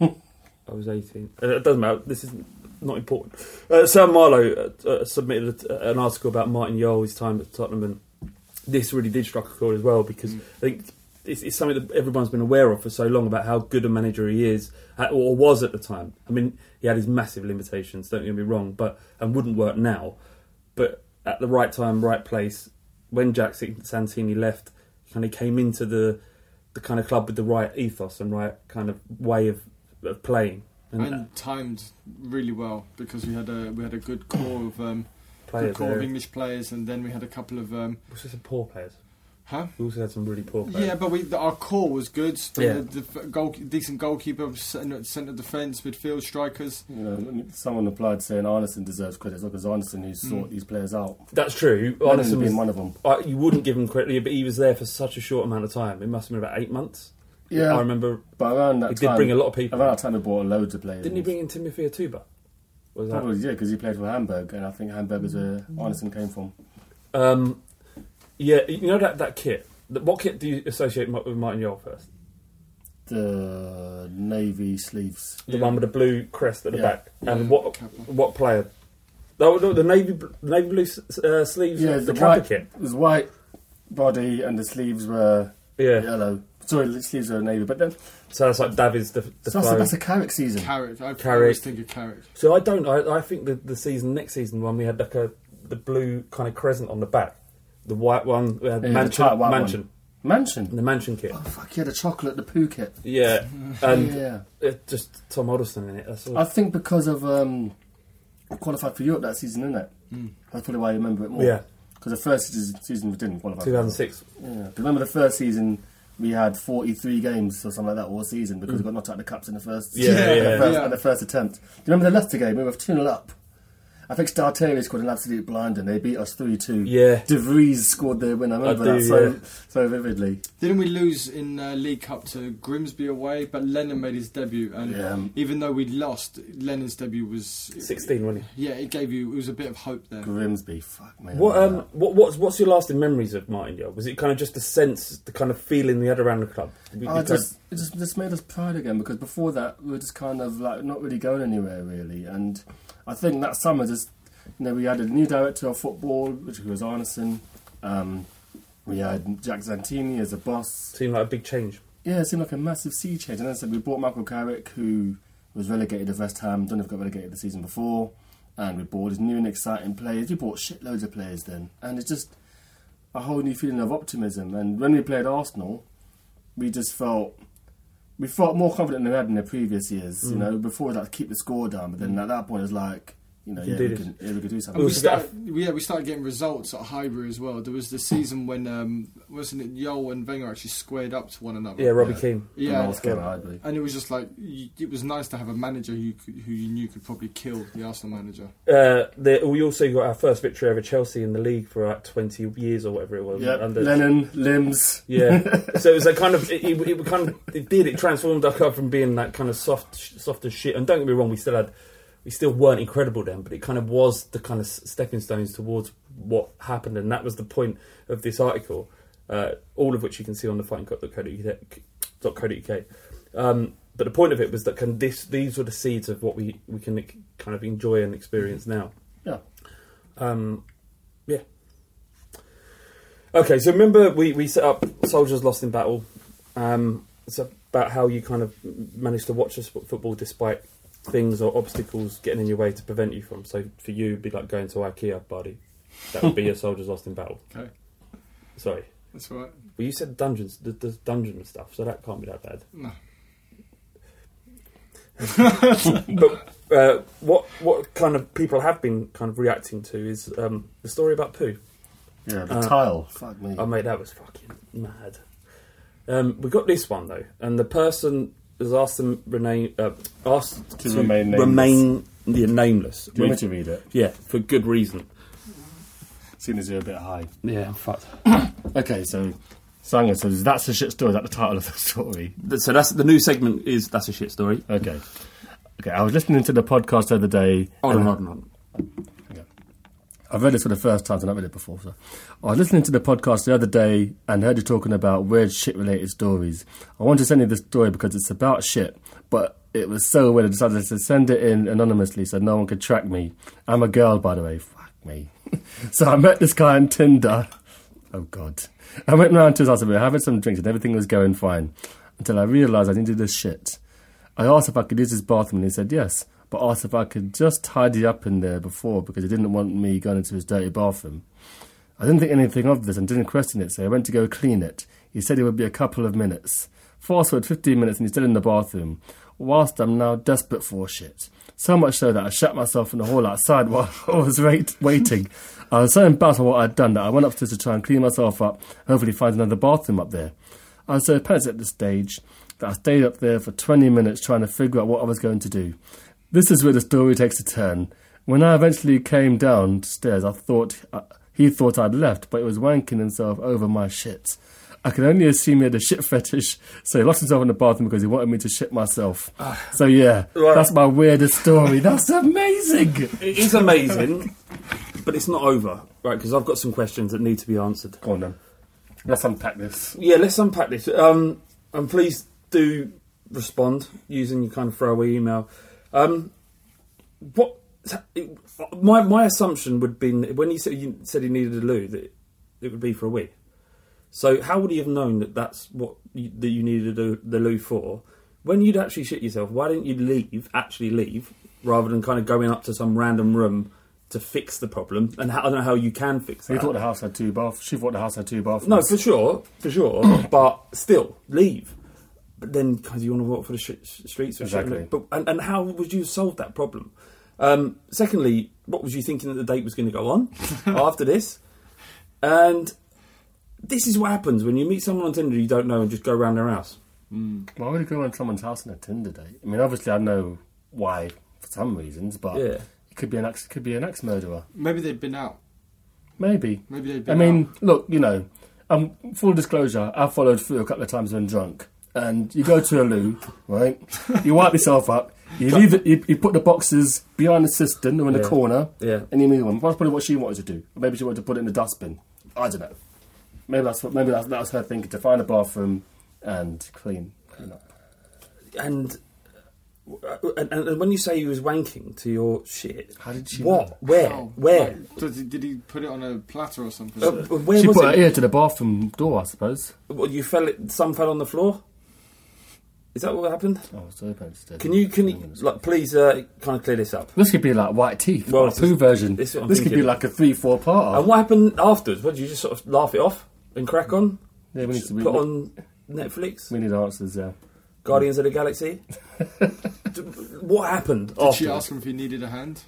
[SPEAKER 6] I was eighteen. Uh, it doesn't matter. This is not important. Uh, Sam Marlowe uh, uh, submitted a, an article about Martin Jol, his time at Tottenham, and this really did strike a chord as well because I think. It's, it's something that everyone's been aware of for so long about how good a manager he is, or was at the time. I mean, he had his massive limitations. Don't get me wrong, but and wouldn't work now but at the right time, right place. When Jacques Santini left, he kind of came into the the kind of club with the right ethos and right kind of way of, of playing. And,
[SPEAKER 5] And timed really well because we had a we had a good core of um, good core of. English players, and then we had a couple of um,
[SPEAKER 6] had poor players.
[SPEAKER 5] Huh.
[SPEAKER 6] We also had some really poor players.
[SPEAKER 5] Yeah, but we the, our core was good. The,
[SPEAKER 6] Yeah.
[SPEAKER 5] the, the goal, decent goalkeeper, centre, centre defence, midfield, strikers.
[SPEAKER 3] You know, someone applied saying Arnesen deserves credit. Because Arnesen who sought these players out.
[SPEAKER 6] That's true. Arnesen
[SPEAKER 3] being one of them.
[SPEAKER 6] I, you wouldn't give him credit, but he was there for such a short amount of time. It must have been about eight months.
[SPEAKER 3] Yeah,
[SPEAKER 6] I remember.
[SPEAKER 3] but around that
[SPEAKER 6] He did bring a lot of people.
[SPEAKER 3] Around that time, he brought loads of players.
[SPEAKER 6] Didn't he bring in Timothy Atouba? Was that?
[SPEAKER 3] Probably yeah, because he played for Hamburg, and I think Hamburg is where Arnesen came from.
[SPEAKER 6] Um, yeah, you know that that kit. What kit do you associate with Martin Jol first?
[SPEAKER 3] The navy sleeves.
[SPEAKER 6] The
[SPEAKER 5] Yeah.
[SPEAKER 6] one with the blue crest at the
[SPEAKER 3] Yeah.
[SPEAKER 6] back. And
[SPEAKER 5] Yeah,
[SPEAKER 6] what
[SPEAKER 5] Kappa.
[SPEAKER 6] what player? No, no, the navy navy blue uh, sleeves.
[SPEAKER 3] Yeah,
[SPEAKER 6] the,
[SPEAKER 3] the white
[SPEAKER 6] kit.
[SPEAKER 3] It was white body, and the sleeves were
[SPEAKER 6] Yeah.
[SPEAKER 3] yellow. Sorry, the sleeves were navy, but then
[SPEAKER 6] So that's like David's the the
[SPEAKER 3] so that's, a,
[SPEAKER 6] flow.
[SPEAKER 3] that's a Carrick season.
[SPEAKER 5] Carrick. I
[SPEAKER 6] Carrick.
[SPEAKER 5] always think of Carrick.
[SPEAKER 6] So I don't. I, I think the the season next season when we had like a the blue kind of crescent on the back, the white one. We had
[SPEAKER 3] Yeah, the
[SPEAKER 6] mansion,
[SPEAKER 3] tight white one.
[SPEAKER 6] mansion,
[SPEAKER 3] Mansion.
[SPEAKER 6] the mansion kit.
[SPEAKER 3] Oh fuck yeah, the chocolate, the poo kit.
[SPEAKER 6] Yeah, and
[SPEAKER 3] yeah,
[SPEAKER 6] it, just Tom Huddlestone in it. That's all.
[SPEAKER 3] I think because of um, qualified for Europe that season, isn't it? Hmm. That's probably why I remember it more.
[SPEAKER 6] yeah,
[SPEAKER 3] because the first season, season we didn't qualify. for Europe.
[SPEAKER 6] 2006.
[SPEAKER 3] Yeah, 'Cause remember the first season we had 43 games or something like that all season because hmm. we got knocked out of the cups in the first.
[SPEAKER 6] Yeah,
[SPEAKER 3] at
[SPEAKER 6] yeah,
[SPEAKER 3] the first,
[SPEAKER 5] yeah.
[SPEAKER 3] at the first attempt. Do you remember the Leicester game? We were 2 0 up. I think Stalteri scored an absolute blinder and they beat us 3 2.
[SPEAKER 6] Yeah.
[SPEAKER 3] De Vries scored their win. I remember
[SPEAKER 6] I do,
[SPEAKER 3] that so,
[SPEAKER 6] yeah.
[SPEAKER 3] so vividly.
[SPEAKER 5] Didn't we lose in uh, League Cup to Grimsby away? But Lennon made his debut, and
[SPEAKER 3] Yeah, um,
[SPEAKER 5] even though we lost, Lennon's debut was
[SPEAKER 6] 16, wasn't he?
[SPEAKER 5] Yeah, it gave you it was a bit of hope there.
[SPEAKER 3] Grimsby, fuck me.
[SPEAKER 6] What um
[SPEAKER 3] remember
[SPEAKER 6] what what's what's your lasting memories of Martin Yole? Was it kind of just the sense, the kind of feeling we had around the club? We-
[SPEAKER 3] that. just, it just, just made us proud again because before that we were just kind of like not really going anywhere really. And I think that summer just, you know, we had a new director of football, which was Arnesen. Um, we had Jacques Santini as a boss.
[SPEAKER 6] It seemed like a big change.
[SPEAKER 3] Yeah, it seemed like a massive sea change. And then I said we bought Michael Carrick, who was relegated to West Ham. Don't know if got relegated the season before. and we bought these new and exciting players. We bought shitloads of players then, and it's just a whole new feeling of optimism. And when we played Arsenal, we just felt we felt more confident than we had in the previous years. You
[SPEAKER 6] Mm.
[SPEAKER 3] know, before that, keep the score down, but then at that point it was like, you know, yeah,
[SPEAKER 6] did
[SPEAKER 3] we
[SPEAKER 6] it.
[SPEAKER 3] can, yeah, we could do something.
[SPEAKER 5] we started, yeah, we started getting results at Highbury as well. There was the season when um, wasn't it Jol and Wenger actually squared up to one another.
[SPEAKER 6] Yeah, Robbie
[SPEAKER 3] Yeah.
[SPEAKER 6] Keane.
[SPEAKER 5] Yeah,
[SPEAKER 3] Miles Kevin
[SPEAKER 5] and it was just like it was nice to have a manager who who you knew could probably kill the Arsenal manager.
[SPEAKER 6] Uh, the, we also got our first victory over Chelsea in the league for like 20 years or whatever it was.
[SPEAKER 3] Yeah,
[SPEAKER 6] Under-
[SPEAKER 3] Lennon, limbs.
[SPEAKER 6] Yeah, so it was like kind of it, it, it kind of it did it transformed our club from being that kind of soft, soft as shit. And don't get me wrong, we still had we still weren't incredible then, but it kind of was the kind of stepping stones towards what happened, and that was the point of this article. Uh, all of which you can see on the fighting.co.uk. Um, but the point of it was that can this these were the seeds of what we we can kind of enjoy and experience now.
[SPEAKER 3] Yeah.
[SPEAKER 6] Um, yeah. Okay, so remember we, we set up Soldiers Lost in Battle. Um, it's about how you kind of managed to watch this football despite things or obstacles getting in your way to prevent you from. So for you, it'd be like going to IKEA, buddy. That would be your Soldiers Lost in Battle.
[SPEAKER 5] Okay,
[SPEAKER 6] Sorry.
[SPEAKER 5] that's all right.
[SPEAKER 6] Well, you said dungeons, the, the dungeon stuff, so that can't be that bad.
[SPEAKER 5] No.
[SPEAKER 6] but uh, what what kind of people have been kind of reacting to is um, the story about poo.
[SPEAKER 3] Yeah, the
[SPEAKER 6] Uh,
[SPEAKER 3] tile. Fuck me.
[SPEAKER 6] Oh mate, that was fucking mad. Um, we got this one though, and the person has asked them remain uh, asked
[SPEAKER 3] To remain nameless.
[SPEAKER 6] remain yeah, nameless.
[SPEAKER 3] Do you want me to read it?
[SPEAKER 6] Yeah, for good reason.
[SPEAKER 3] Seeing as you're a bit high.
[SPEAKER 6] Yeah, I'm fucked.
[SPEAKER 3] Okay, so Sanger says that's a shit story. Is that the title of the story?
[SPEAKER 6] So that's the new segment. Is that's a shit story?
[SPEAKER 3] Okay. Okay, I was listening to the podcast the other day.
[SPEAKER 6] Hold on, hold on, hold on.
[SPEAKER 3] I've read this for the first time, so I've read it before. So I was listening to the podcast the other day and heard you talking about weird shit related stories. I want to send you this story because it's about shit, but it was so weird I decided to send it in anonymously so no one could track me. I'm a girl, by the way. Fuck me. so I met this guy on Tinder. Oh, God. I went round to his house and we were having some drinks and everything was going fine until I realised I needed this shit. I asked if I could use his bathroom and he said yes, but asked if I could just tidy up in there before because he didn't want me going into his dirty bathroom. I didn't think anything of this and didn't question it, so I went to go clean it. He said it would be a couple of minutes. Fast forward 15 minutes and he's still in the bathroom, whilst I'm now desperate for shit. So much so that I shut myself in the hall outside while I was wait- waiting. I was so embarrassed by what I'd done that I went upstairs to try and clean myself up, hopefully find another bathroom up there. I was so panicked at this stage that I stayed up there for 20 minutes trying to figure out what I was going to do. This is where the story takes a turn. When I eventually came downstairs, I thought uh, he thought I'd left, but he was wanking himself over my shit. I can only assume he had a shit fetish, so he locked himself in the bathroom because he wanted me to shit myself. so yeah,
[SPEAKER 6] Right.
[SPEAKER 3] that's my weirdest story. That's amazing.
[SPEAKER 6] It is amazing, but it's not over, right? Because I've got some questions that need to be answered.
[SPEAKER 3] Go on then. Let's unpack this.
[SPEAKER 6] Yeah, let's unpack this. Um, and please do respond using your kind of throwaway email. Um, what my my assumption would be when you said you said he needed a loo that it would be for a wee. So how would he have known that that's what you, that you needed the, the loo for? When you'd actually shit yourself, why didn't you leave? Actually leave rather than kind of going up to some random room to fix the problem. And how, I don't know how you can fix
[SPEAKER 3] He
[SPEAKER 6] that.
[SPEAKER 3] thought the house had two baths. She thought the house had two bathrooms.
[SPEAKER 6] No, for sure, for sure. but still, leave. But then, because you want to walk for the sh- sh- streets or
[SPEAKER 3] Exactly.
[SPEAKER 6] shit. But and, and how would you solve that problem? Um, secondly, what was you thinking that the date was going to go on after this? And this is what happens when you meet someone on Tinder you don't know and just go around their house.
[SPEAKER 3] Why would you go on someone's house on a Tinder date? I mean, obviously, I know why for some reasons, but
[SPEAKER 6] Yeah.
[SPEAKER 3] it could be an ex, could be an ex murderer.
[SPEAKER 5] Maybe they'd been out.
[SPEAKER 3] Maybe.
[SPEAKER 5] Maybe they'd
[SPEAKER 3] I mean,
[SPEAKER 5] out.
[SPEAKER 3] look, you know, um, full disclosure, I followed through a couple of times when drunk. And you go to a loo, right? You wipe yourself up. You leave it. You, you put the boxes behind the cistern or in the
[SPEAKER 6] Yeah.
[SPEAKER 3] corner.
[SPEAKER 6] Yeah.
[SPEAKER 3] And you move on. That's probably what she wanted to do. Or maybe she wanted to put it in the dustbin. I don't know. Maybe that's what. Maybe that's, that was her thinking to find a bathroom and clean, clean up.
[SPEAKER 6] And, uh, and and when you say he was wanking to your shit,
[SPEAKER 3] How did she
[SPEAKER 6] What?
[SPEAKER 3] know?
[SPEAKER 6] Where?
[SPEAKER 5] How?
[SPEAKER 6] Where?
[SPEAKER 5] Like, did, he, did he put it on a platter or something?
[SPEAKER 6] Uh, where
[SPEAKER 3] she
[SPEAKER 6] was
[SPEAKER 3] put
[SPEAKER 6] it?
[SPEAKER 3] her ear to the bathroom door, I suppose.
[SPEAKER 6] What, you fell. It, some fell on the floor. Is that what happened?
[SPEAKER 3] Oh, so bad.
[SPEAKER 6] Can you can you like please uh, kind of clear this up?
[SPEAKER 3] This could be like white teeth.
[SPEAKER 6] Well,
[SPEAKER 3] Well,
[SPEAKER 6] this
[SPEAKER 3] poo version.
[SPEAKER 6] this
[SPEAKER 3] This,
[SPEAKER 6] is what I'm
[SPEAKER 3] could be like a three, four part.
[SPEAKER 6] And what happened afterwards? What did you just sort of laugh it off and crack on?
[SPEAKER 3] yeah, we need to we,
[SPEAKER 6] Put on Netflix,
[SPEAKER 3] we need answers. Yeah.
[SPEAKER 6] Guardians of the Galaxy. What happened
[SPEAKER 5] Did she
[SPEAKER 6] afterwards?
[SPEAKER 5] ask him if he needed a hand?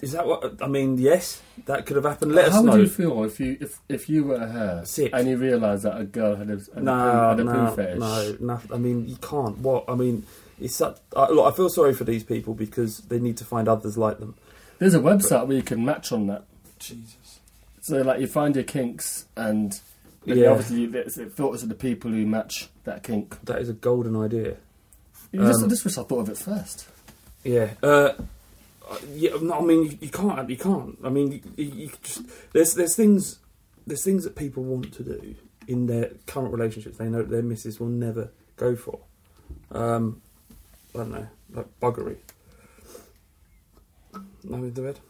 [SPEAKER 6] Is that what I mean? Yes, that could have happened. Let
[SPEAKER 3] How
[SPEAKER 6] us
[SPEAKER 3] would you feel if you if if you were her
[SPEAKER 6] Sick.
[SPEAKER 3] and you realised that a girl had a, had
[SPEAKER 6] No,
[SPEAKER 3] a, poo, had a
[SPEAKER 6] no,
[SPEAKER 3] poo fetish?
[SPEAKER 6] no, no. I mean, you can't. What I mean, it's such. I, look, I feel sorry for these people because they need to find others like them.
[SPEAKER 3] There's a website where you can match on that.
[SPEAKER 5] Jesus.
[SPEAKER 3] So like you find your kinks and then
[SPEAKER 6] Yeah.
[SPEAKER 3] obviously it it filters to the people who match that kink.
[SPEAKER 6] That is a golden idea.
[SPEAKER 3] You just,
[SPEAKER 6] Um,
[SPEAKER 3] I just wish I thought of it first.
[SPEAKER 6] Yeah. Uh, yeah. No, I mean, you, you can't. You can't. I mean, you, you, you just there's there's things there's things that people want to do in their current relationships. They know that their missus will never go for. Um, I don't know, like buggery. No, in the bed.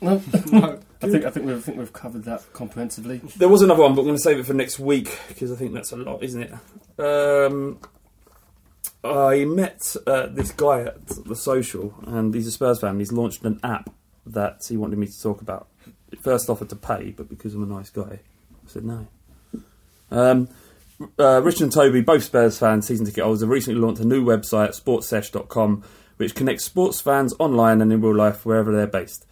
[SPEAKER 3] No,
[SPEAKER 5] No.
[SPEAKER 3] I think I think we've I think we've covered that comprehensively.
[SPEAKER 6] There was another one, but I'm going to save it for next week because I think that's a lot, isn't it? Um, I met uh, this guy at the social, and he's a Spurs fan. He's launched an app that he wanted me to talk about. First offered to pay, but because I'm a nice guy, I said no. Um, uh, Richard and Toby, both Spurs fans, season ticket holders, have recently launched a new website, sportsesh.com, which connects sports fans online and in real life wherever they're based.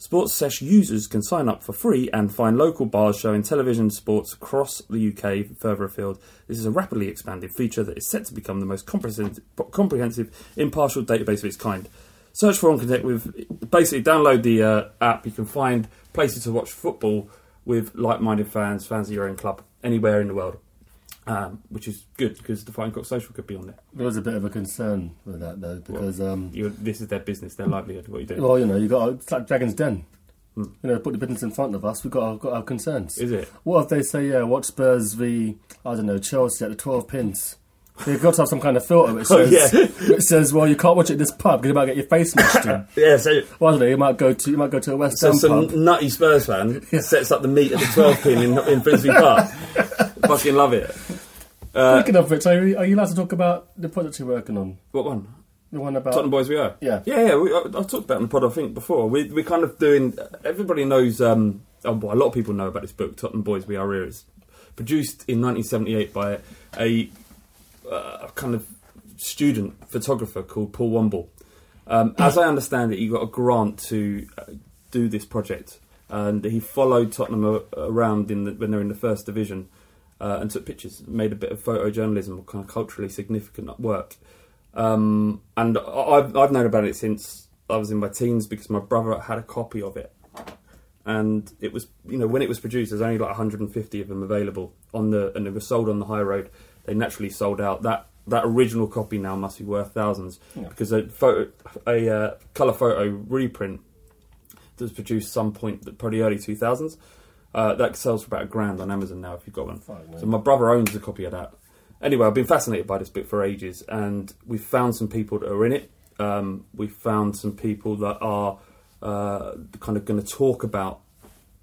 [SPEAKER 6] Sports Sesh users can sign up for free and find local bars showing television sports across the UK further afield. This is a rapidly expanding feature that is set to become the most comprehensive, comprehensive impartial database of its kind. Search for and connect with. Basically, download the uh, app. You can find places to watch football with like-minded fans, fans of your own club, anywhere in the world, um, which is good because the Fighting Cock Social could be on there.
[SPEAKER 3] There was a bit of a concern with that though because um,
[SPEAKER 6] You, this is their business, their livelihood. What you do
[SPEAKER 3] well you know you got it's like Dragon's Den. You know, put the business in front of us. We've got our, got our concerns.
[SPEAKER 6] is it?
[SPEAKER 3] What if they say, yeah, watch Spurs v I don't know Chelsea at the twelve pins? They've got to have some kind of filter which
[SPEAKER 6] Oh,
[SPEAKER 3] says,
[SPEAKER 6] yeah.
[SPEAKER 3] which says, well, you can't watch it at this pub because you might get your face smashed in.
[SPEAKER 6] Yeah. So
[SPEAKER 3] Well, I don't know, you might go to you might go to a West
[SPEAKER 6] So
[SPEAKER 3] Ham
[SPEAKER 6] some
[SPEAKER 3] pub.
[SPEAKER 6] nutty Spurs fan sets up the meet at the 12 pin in, in Finsbury Park. Fucking love it. Uh,
[SPEAKER 3] Speaking of which, are you, are you allowed to talk about the project you're working on?
[SPEAKER 6] what one?
[SPEAKER 3] The one about
[SPEAKER 6] Tottenham Boys we are.
[SPEAKER 3] Yeah.
[SPEAKER 6] Yeah, yeah. We, I, I've talked about it on the pod, I think, before. We, we're kind of doing. Everybody knows. Um, oh, well, a lot of people know about this book, Tottenham Boys We Are Here. It's produced in 1978 by a uh, kind of student photographer called Paul Wombell. Um, as I understand it, he got a grant to uh, do this project, and he followed Tottenham around the, when they're in the first division uh, and took pictures, made a bit of photojournalism, kind of culturally significant work. Um, and I've, I've known about it since I was in my teens because my brother had a copy of it. And it was, you know, when it was produced, there's only like 150 of them available on the, and it was sold on the high road. They naturally sold out. That that original copy now must be worth thousands because a photo, a uh, color photo reprint that was produced some point, probably early 2000s. Uh, that sells for about a grand on Amazon now if you've got one. So my brother owns a copy of that. Anyway, I've been fascinated by this book for ages, and we've found some people that are in it. Um, we've found some people that are uh, kind of going to talk about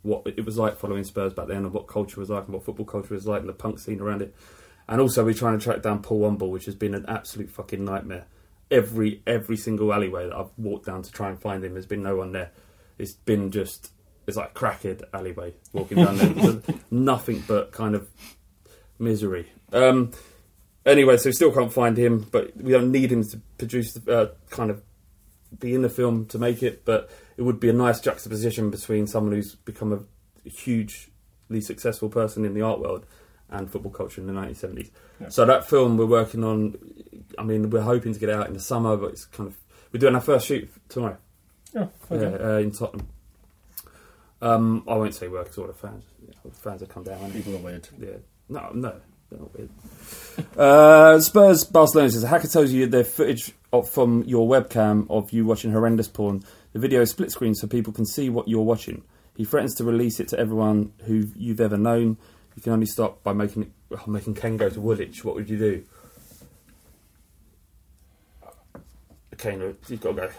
[SPEAKER 6] what it was like following Spurs back then, and what culture was like, and what football culture was like, and the punk scene around it. And also, we're trying to track down Paul Wombell, which has been an absolute fucking nightmare. Every every single alleyway that I've walked down to try and find him, there's been no one there. It's been just it's like a crackhead alleyway walking down there. Nothing but kind of misery. Um, anyway, so we still can't find him, but we don't need him to produce uh, kind of be in the film to make it. But it would be a nice juxtaposition between someone who's become a hugely successful person in the art world and football culture in the 1970s. So that film we're working on. I mean, we're hoping to get out in the summer, but it's kind of we're doing our first shoot tomorrow.
[SPEAKER 3] Oh, okay.
[SPEAKER 6] Yeah, uh, in Tottenham. Um, I won't say where because all the fans, all the fans have come down.
[SPEAKER 3] People are weird.
[SPEAKER 6] Yeah. No, no, they're not weird. uh, Spurs Barcelona says a hacker tells you their footage of, from your webcam of you watching horrendous porn. The video is split screen so people can see what you're watching. He threatens to release it to everyone who you've ever known. You can only stop by making oh, making Ken go to Woolwich. What would you do? Okay, no, you've got to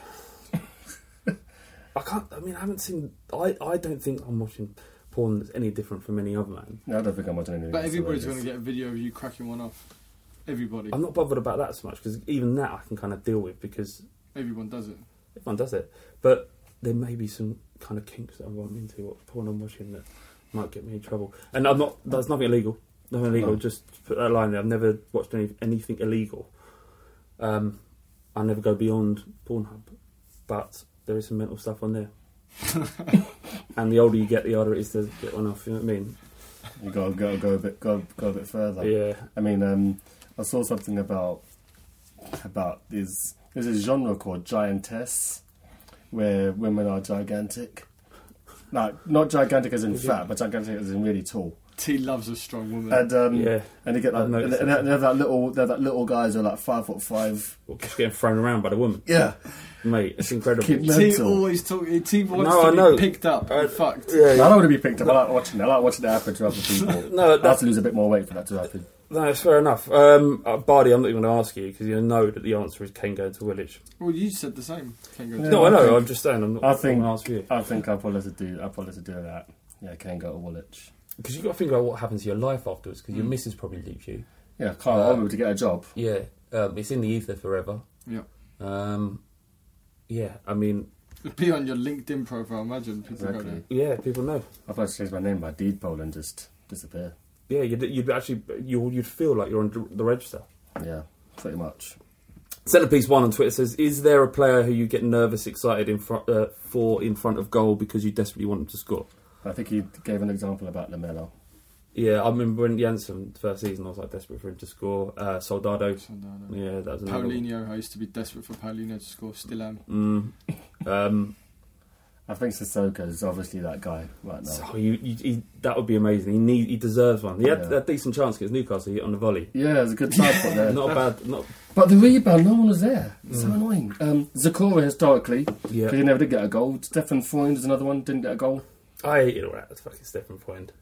[SPEAKER 6] go. I can't. I mean, I haven't seen. I, I don't think I'm watching porn that's any different from any other man.
[SPEAKER 3] No, I don't think I'm watching anything.
[SPEAKER 5] But everybody's going to get a video of you cracking one off. Everybody,
[SPEAKER 6] I'm not bothered about that so much because even that I can kind of deal with because
[SPEAKER 5] everyone does it.
[SPEAKER 6] everyone does it. But there may be some kind of kinks that I'm into, what porn I'm watching that might get me in trouble. And I'm not. That's nothing illegal. Nothing illegal.
[SPEAKER 3] No.
[SPEAKER 6] Just put that line there. I've never watched any, anything illegal. Um, I never go beyond Pornhub, but there is some mental stuff on there. and the older you get, the harder it is to get one off. You know what I mean?
[SPEAKER 3] You got to go, go a bit go, go a bit further.
[SPEAKER 6] Yeah.
[SPEAKER 3] I mean, um, I saw something about about this. There's a genre called giantess, where women are gigantic. Like not gigantic as in fat, but gigantic as in really tall.
[SPEAKER 5] T loves a strong woman.
[SPEAKER 3] And um,
[SPEAKER 6] Yeah.
[SPEAKER 3] and they get like,
[SPEAKER 6] I've
[SPEAKER 3] and they,
[SPEAKER 6] that.
[SPEAKER 3] they have that little, they have that little guys who are like five foot five.
[SPEAKER 6] Or just getting thrown around by the woman,
[SPEAKER 3] Yeah,
[SPEAKER 6] mate. It's incredible.
[SPEAKER 5] T always talk. T wants
[SPEAKER 6] No,
[SPEAKER 5] to
[SPEAKER 6] I
[SPEAKER 5] be
[SPEAKER 6] know.
[SPEAKER 5] picked up
[SPEAKER 6] Uh,
[SPEAKER 5] and fucked.
[SPEAKER 6] yeah,
[SPEAKER 3] I don't want to be picked up. I like watching it. I like watching it happen to other people.
[SPEAKER 6] No,
[SPEAKER 3] I have to lose a bit more weight for that to happen.
[SPEAKER 6] No, it's fair enough. Um, uh, Bardi, I'm not even going to ask you because you know that the answer is Kane going to Woolwich.
[SPEAKER 5] Well, you said the same. Can't go
[SPEAKER 3] Yeah.
[SPEAKER 6] no, I know. I'm just saying. I'm not.
[SPEAKER 3] I think-
[SPEAKER 6] going to ask you
[SPEAKER 3] I think I'll probably have to do. I'll probably have to do that. Yeah, can go to Woolwich.
[SPEAKER 6] because you've got to think about what happens to your life afterwards. Because your
[SPEAKER 3] Mm.
[SPEAKER 6] missus probably leaves you.
[SPEAKER 3] Yeah, can't. I'll be able to get a job.
[SPEAKER 6] Yeah, um, it's in the ether forever.
[SPEAKER 5] Yeah.
[SPEAKER 6] Um, yeah, I mean,
[SPEAKER 5] It'd be on your LinkedIn profile. Imagine people go
[SPEAKER 3] Exactly.
[SPEAKER 5] there.
[SPEAKER 6] yeah, people know.
[SPEAKER 3] I'll probably change my name by deed poll and just disappear.
[SPEAKER 6] Yeah, you'd, you'd actually you you'd feel like you're on the register.
[SPEAKER 3] Yeah, pretty much.
[SPEAKER 6] Centerpiece one on Twitter says: Is there a player who you get nervous, excited in front uh, for in front of goal because you desperately want him to score?
[SPEAKER 3] I think he gave an example about Lamela.
[SPEAKER 6] Yeah, I remember when Janssen first season, I was like desperate for him to score. Uh, Soldado,
[SPEAKER 5] Soldado.
[SPEAKER 6] yeah, that was another one.
[SPEAKER 5] Paulinho, I used to be desperate for Paulinho to score. Still am.
[SPEAKER 6] Mm. Um,
[SPEAKER 3] I think Sissoko is obviously that guy right now.
[SPEAKER 6] so you, you, he, that would be amazing. He need, he deserves one. He had
[SPEAKER 3] Yeah.
[SPEAKER 6] a decent chance against Newcastle. He hit on the volley.
[SPEAKER 3] Yeah, it was a good side foot there.
[SPEAKER 6] Not bad. Not
[SPEAKER 3] But the rebound, no one was there. It's so annoying. Um, Zokora historically, because
[SPEAKER 6] yeah.
[SPEAKER 3] he never did get a goal. Steffen Freund is another one, didn't get a goal.
[SPEAKER 6] I hated all that. Fucking Steffen Freund.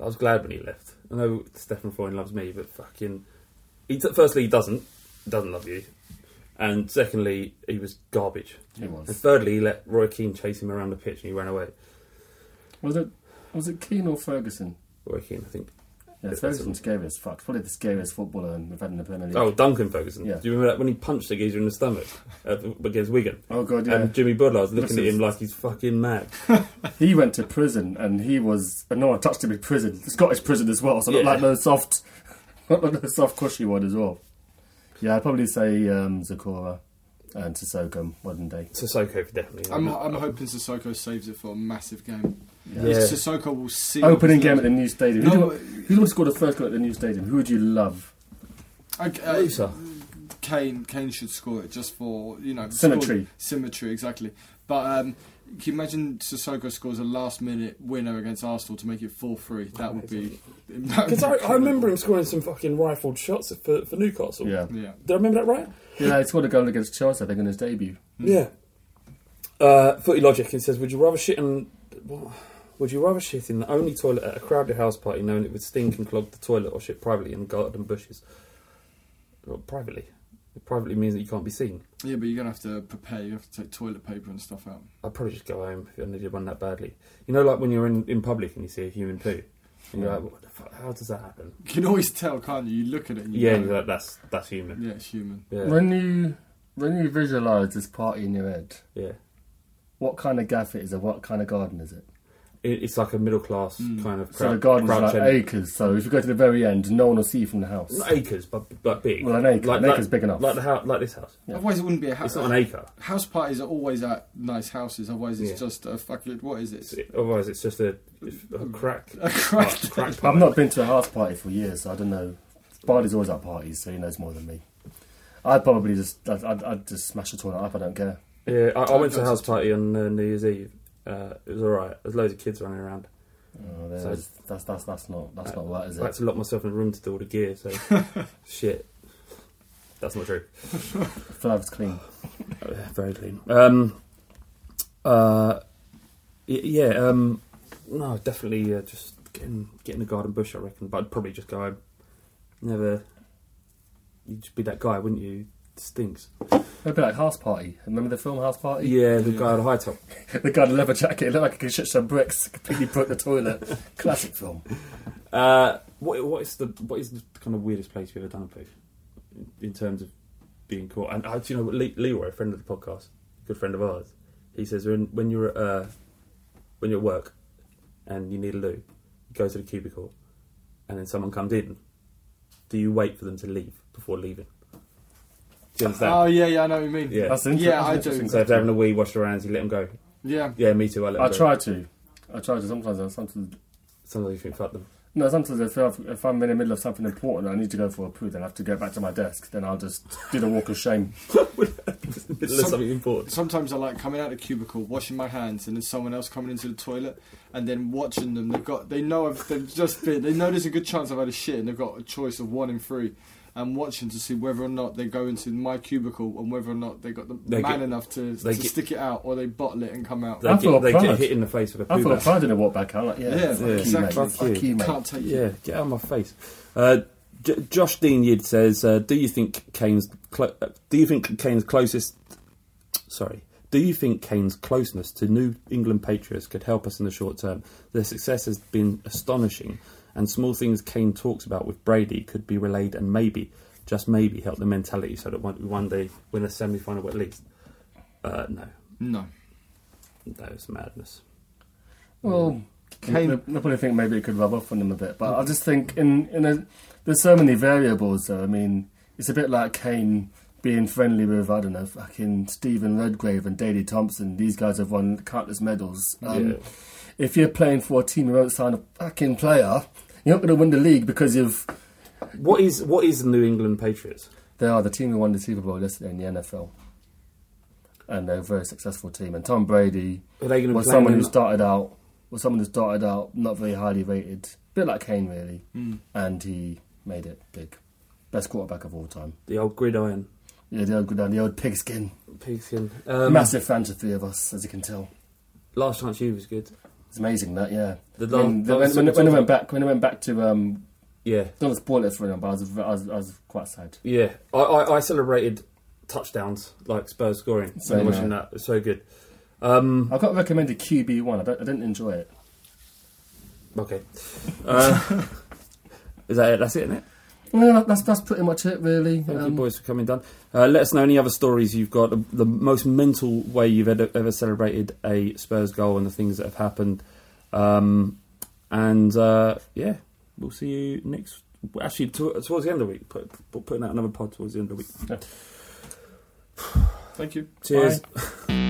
[SPEAKER 6] I was glad when he left. I know Steffen Freund loves me, but fucking. He t- firstly, he doesn't doesn't love you, and secondly, he was garbage.
[SPEAKER 3] He
[SPEAKER 6] And
[SPEAKER 3] was.
[SPEAKER 6] thirdly, he let Roy Keane chase him around the pitch and he ran away.
[SPEAKER 3] Was it? Was it Keane or Ferguson?
[SPEAKER 6] Roy Keane, I think.
[SPEAKER 3] Yeah,
[SPEAKER 6] That's
[SPEAKER 3] Ferguson's scary as fuck. Probably the scariest footballer we've had in the Premier League.
[SPEAKER 6] Oh, Duncan Ferguson.
[SPEAKER 3] Yeah.
[SPEAKER 6] Do you remember that when he punched the geezer in the stomach uh, against Wigan?
[SPEAKER 3] Oh, god, yeah.
[SPEAKER 6] And Jimmy Bullard was looking
[SPEAKER 3] This
[SPEAKER 6] at
[SPEAKER 3] is-
[SPEAKER 6] him like he's fucking mad.
[SPEAKER 3] He went to prison and he was, and no one touched him in prison. Scottish prison as well, so not
[SPEAKER 6] Yeah.
[SPEAKER 3] like no soft, not like no soft cushy one as well. Yeah, I'd probably say um, Zokora and Sissoko modern day.
[SPEAKER 6] Sissoko definitely.
[SPEAKER 5] I'm, I'm hoping Sissoko saves it for a massive game.
[SPEAKER 6] Yeah.
[SPEAKER 5] Sissoko will see.
[SPEAKER 3] Opening game at the new stadium.
[SPEAKER 5] No,
[SPEAKER 3] who,
[SPEAKER 5] but-
[SPEAKER 3] do, who would score the first goal at the new stadium? Who would you love?
[SPEAKER 5] Okay, uh,
[SPEAKER 6] Lisa.
[SPEAKER 5] Kane, Kane should score it just for you know
[SPEAKER 3] Symmetry.
[SPEAKER 5] score- symmetry, exactly. But um, can you imagine Sissoko scores a last-minute winner against Arsenal to make it four-three? That would be.
[SPEAKER 6] Because I, I remember him scoring some fucking rifled shots for, for Newcastle.
[SPEAKER 3] Yeah.
[SPEAKER 5] Yeah.
[SPEAKER 6] Did I remember that right?
[SPEAKER 3] Yeah, he scored a goal against Chelsea, I think, in his debut.
[SPEAKER 6] Yeah. Uh, Footy Logic, it says, would you rather shit in... what? Would you rather shit in the only toilet at a crowded house party knowing it would stink and clog the toilet or shit privately in garden bushes? Well, privately. It privately means that you can't be seen.
[SPEAKER 5] Yeah, but you're gonna have to prepare. You have to take toilet paper and stuff out.
[SPEAKER 6] I'd probably just go home if I needed one that badly. You know, like when you're in, in public and you see a human poo, and you're like, what the fuck, how does that happen?
[SPEAKER 5] You can always tell, can't you? You look at it. And you
[SPEAKER 6] Yeah,
[SPEAKER 5] know.
[SPEAKER 6] you're like, that's that's human.
[SPEAKER 5] yeah, it's human.
[SPEAKER 6] Yeah,
[SPEAKER 3] When you when you visualise this party in your head,
[SPEAKER 6] yeah.
[SPEAKER 3] what kind of gaff it is and what kind of garden is it?
[SPEAKER 6] It, it's like a middle class
[SPEAKER 5] Mm.
[SPEAKER 6] kind of.
[SPEAKER 3] So the garden's
[SPEAKER 6] crouch
[SPEAKER 3] like
[SPEAKER 6] end.
[SPEAKER 3] acres, so if you go to the very end, no one will see you from the house.
[SPEAKER 6] Not acres, but but big.
[SPEAKER 3] Well, an acre. An acre's big enough.
[SPEAKER 6] Like the house, like this house.
[SPEAKER 3] Yeah.
[SPEAKER 5] Otherwise, it wouldn't be a house.
[SPEAKER 6] It's not an acre.
[SPEAKER 5] House parties are always at nice houses. Otherwise, it's
[SPEAKER 6] Yeah.
[SPEAKER 5] just a fucking what is
[SPEAKER 6] It's,
[SPEAKER 5] it?
[SPEAKER 6] otherwise, it's just a, a crack.
[SPEAKER 5] A crack.
[SPEAKER 6] crack
[SPEAKER 3] I've not been to a house party for years, so I don't know. Bardi's always at parties, so he knows more than me. I'd probably just, I'd, I'd, I'd just smash the toilet up. I don't care.
[SPEAKER 6] Yeah, I, I went to a
[SPEAKER 5] I've
[SPEAKER 6] house party on uh, New Year's Eve. Uh, it was alright. There's loads of kids running around.
[SPEAKER 3] Oh, there's, that's that's that's not that's not right, is
[SPEAKER 6] I had
[SPEAKER 3] it?
[SPEAKER 6] to lock myself in a room to do all the gear. So shit. That's not true.
[SPEAKER 3] Flav's clean.
[SPEAKER 6] Uh, very clean. Um, uh, y- yeah. Um, no, definitely uh, just getting getting the garden bush. I reckon, but I'd probably just go home. Never. You'd just be that guy, wouldn't you? Stinks.
[SPEAKER 3] It'd be like House Party. Remember the film House Party?
[SPEAKER 6] Yeah, the guy on the high top.
[SPEAKER 3] the guy in the leather jacket, it looked like he could shit some bricks, completely broke the toilet. Classic film.
[SPEAKER 6] Uh, what what is the what is the kind of weirdest place you've ever done a poo? in terms of being caught. And uh, do you know what Le- Leroy, a friend of the podcast, good friend of ours, he says when when you're at, uh, when you're at work and you need a loo, you go to the cubicle, and then someone comes in. Do you wait for them to leave before leaving? Do you understand?
[SPEAKER 5] Oh yeah, yeah, I know what you mean.
[SPEAKER 6] Yeah.
[SPEAKER 3] That's interesting.
[SPEAKER 5] Yeah, I do.
[SPEAKER 6] So if they're having a wee, wash their hands, you let them go.
[SPEAKER 5] Yeah.
[SPEAKER 6] Yeah, me too. I let
[SPEAKER 3] I
[SPEAKER 6] them go.
[SPEAKER 3] try to. I try to. Sometimes, I- sometimes.
[SPEAKER 6] Sometimes you think fuck them.
[SPEAKER 3] No, sometimes if, I've- if I'm in the middle of something important, I need to go for a poo. Then I have to go back to my desk. Then I'll just do the walk of shame.
[SPEAKER 6] Middle
[SPEAKER 5] Some-
[SPEAKER 6] something important.
[SPEAKER 5] Sometimes I like coming out of the cubicle, washing my hands, and then someone else coming into the toilet, and then watching them. They've got, they know I've, they've just been, they know there's a good chance I've had a shit, and they've got a choice of one in three. I'm watching to see whether or not they go into my cubicle and whether or not they got the
[SPEAKER 6] They
[SPEAKER 5] man
[SPEAKER 6] get-
[SPEAKER 5] enough to, to
[SPEAKER 6] get-
[SPEAKER 5] stick it out, or they bottle it and come out.
[SPEAKER 6] They,
[SPEAKER 3] I feel
[SPEAKER 6] get, they get
[SPEAKER 3] proud.
[SPEAKER 6] hit in the face with a
[SPEAKER 3] I
[SPEAKER 6] poo
[SPEAKER 3] feel
[SPEAKER 6] bag.
[SPEAKER 3] proud in a walk back. I'm like, yeah,
[SPEAKER 5] Yeah,
[SPEAKER 3] fuck
[SPEAKER 5] exactly.
[SPEAKER 3] you, mate.
[SPEAKER 6] Fuck
[SPEAKER 3] Fuck
[SPEAKER 6] you.
[SPEAKER 3] you, mate.
[SPEAKER 5] Can't take
[SPEAKER 6] Yeah,
[SPEAKER 5] it.
[SPEAKER 6] get out of my face. Uh, J- Josh Dean Yid says, uh, "Do you think Kane's clo- uh, do you think Kane's closest? Sorry, do you think Kane's closeness to New England Patriots could help us in the short term? Their success has been astonishing, and small things Kane talks about with Brady could be relayed and maybe, just maybe, help the mentality so that one, one day win a semi final at least." Uh, no,
[SPEAKER 5] No.
[SPEAKER 6] that was madness.
[SPEAKER 3] Well,
[SPEAKER 5] Kane-
[SPEAKER 3] I probably think maybe it could rub off on them a bit, but I just think in in a, there's so many variables. Though I mean, it's a bit like Kane being friendly with I don't know, fucking Steven Redgrave and Daley Thompson. These guys have won countless medals. Um,
[SPEAKER 6] Yeah.
[SPEAKER 3] If you're playing for a team who won't sign a fucking player, you're not going to win the league because you've
[SPEAKER 6] What is what is the New England Patriots?
[SPEAKER 3] they are the team who won the Super Bowl yesterday in the NFL. And they're a very successful team. And Tom Brady
[SPEAKER 6] Are they
[SPEAKER 3] was someone who started out was someone who started out not very highly rated, a bit like Kane really,
[SPEAKER 6] Hmm.
[SPEAKER 3] and he made it big. Best quarterback of all time.
[SPEAKER 6] the old gridiron?
[SPEAKER 3] Yeah, the old gridiron, the old pigskin.
[SPEAKER 6] Pigskin. Um,
[SPEAKER 3] Massive fan to three of us, as you can tell.
[SPEAKER 6] Last chance you was good.
[SPEAKER 3] It's amazing that, yeah.
[SPEAKER 6] The
[SPEAKER 3] I mean, the- when, when, when I went back, when I went back to, um,
[SPEAKER 6] Yeah,
[SPEAKER 3] don't spoil it for anyone, but I was, I was, I was quite sad.
[SPEAKER 6] yeah. I, I, I celebrated touchdowns like Spurs scoring.
[SPEAKER 3] So
[SPEAKER 6] Same watching
[SPEAKER 3] yeah.
[SPEAKER 6] that, it's so good. Um,
[SPEAKER 3] I got recommended QB one. I, don't, I didn't enjoy it.
[SPEAKER 6] okay. Uh, is that it? That's it, isn't it?
[SPEAKER 3] Well, that's that's pretty much it, really.
[SPEAKER 6] Thank you,
[SPEAKER 3] Um,
[SPEAKER 6] boys, for coming down. Uh, let us know any other stories you've got. The, the most mental way you've ever, ever celebrated a Spurs goal and the things that have happened. Um, and uh, yeah, we'll see you next. Actually, to, towards the end of the week, put, put, putting out another pod towards the end of the week.
[SPEAKER 5] Thank you.
[SPEAKER 6] Cheers.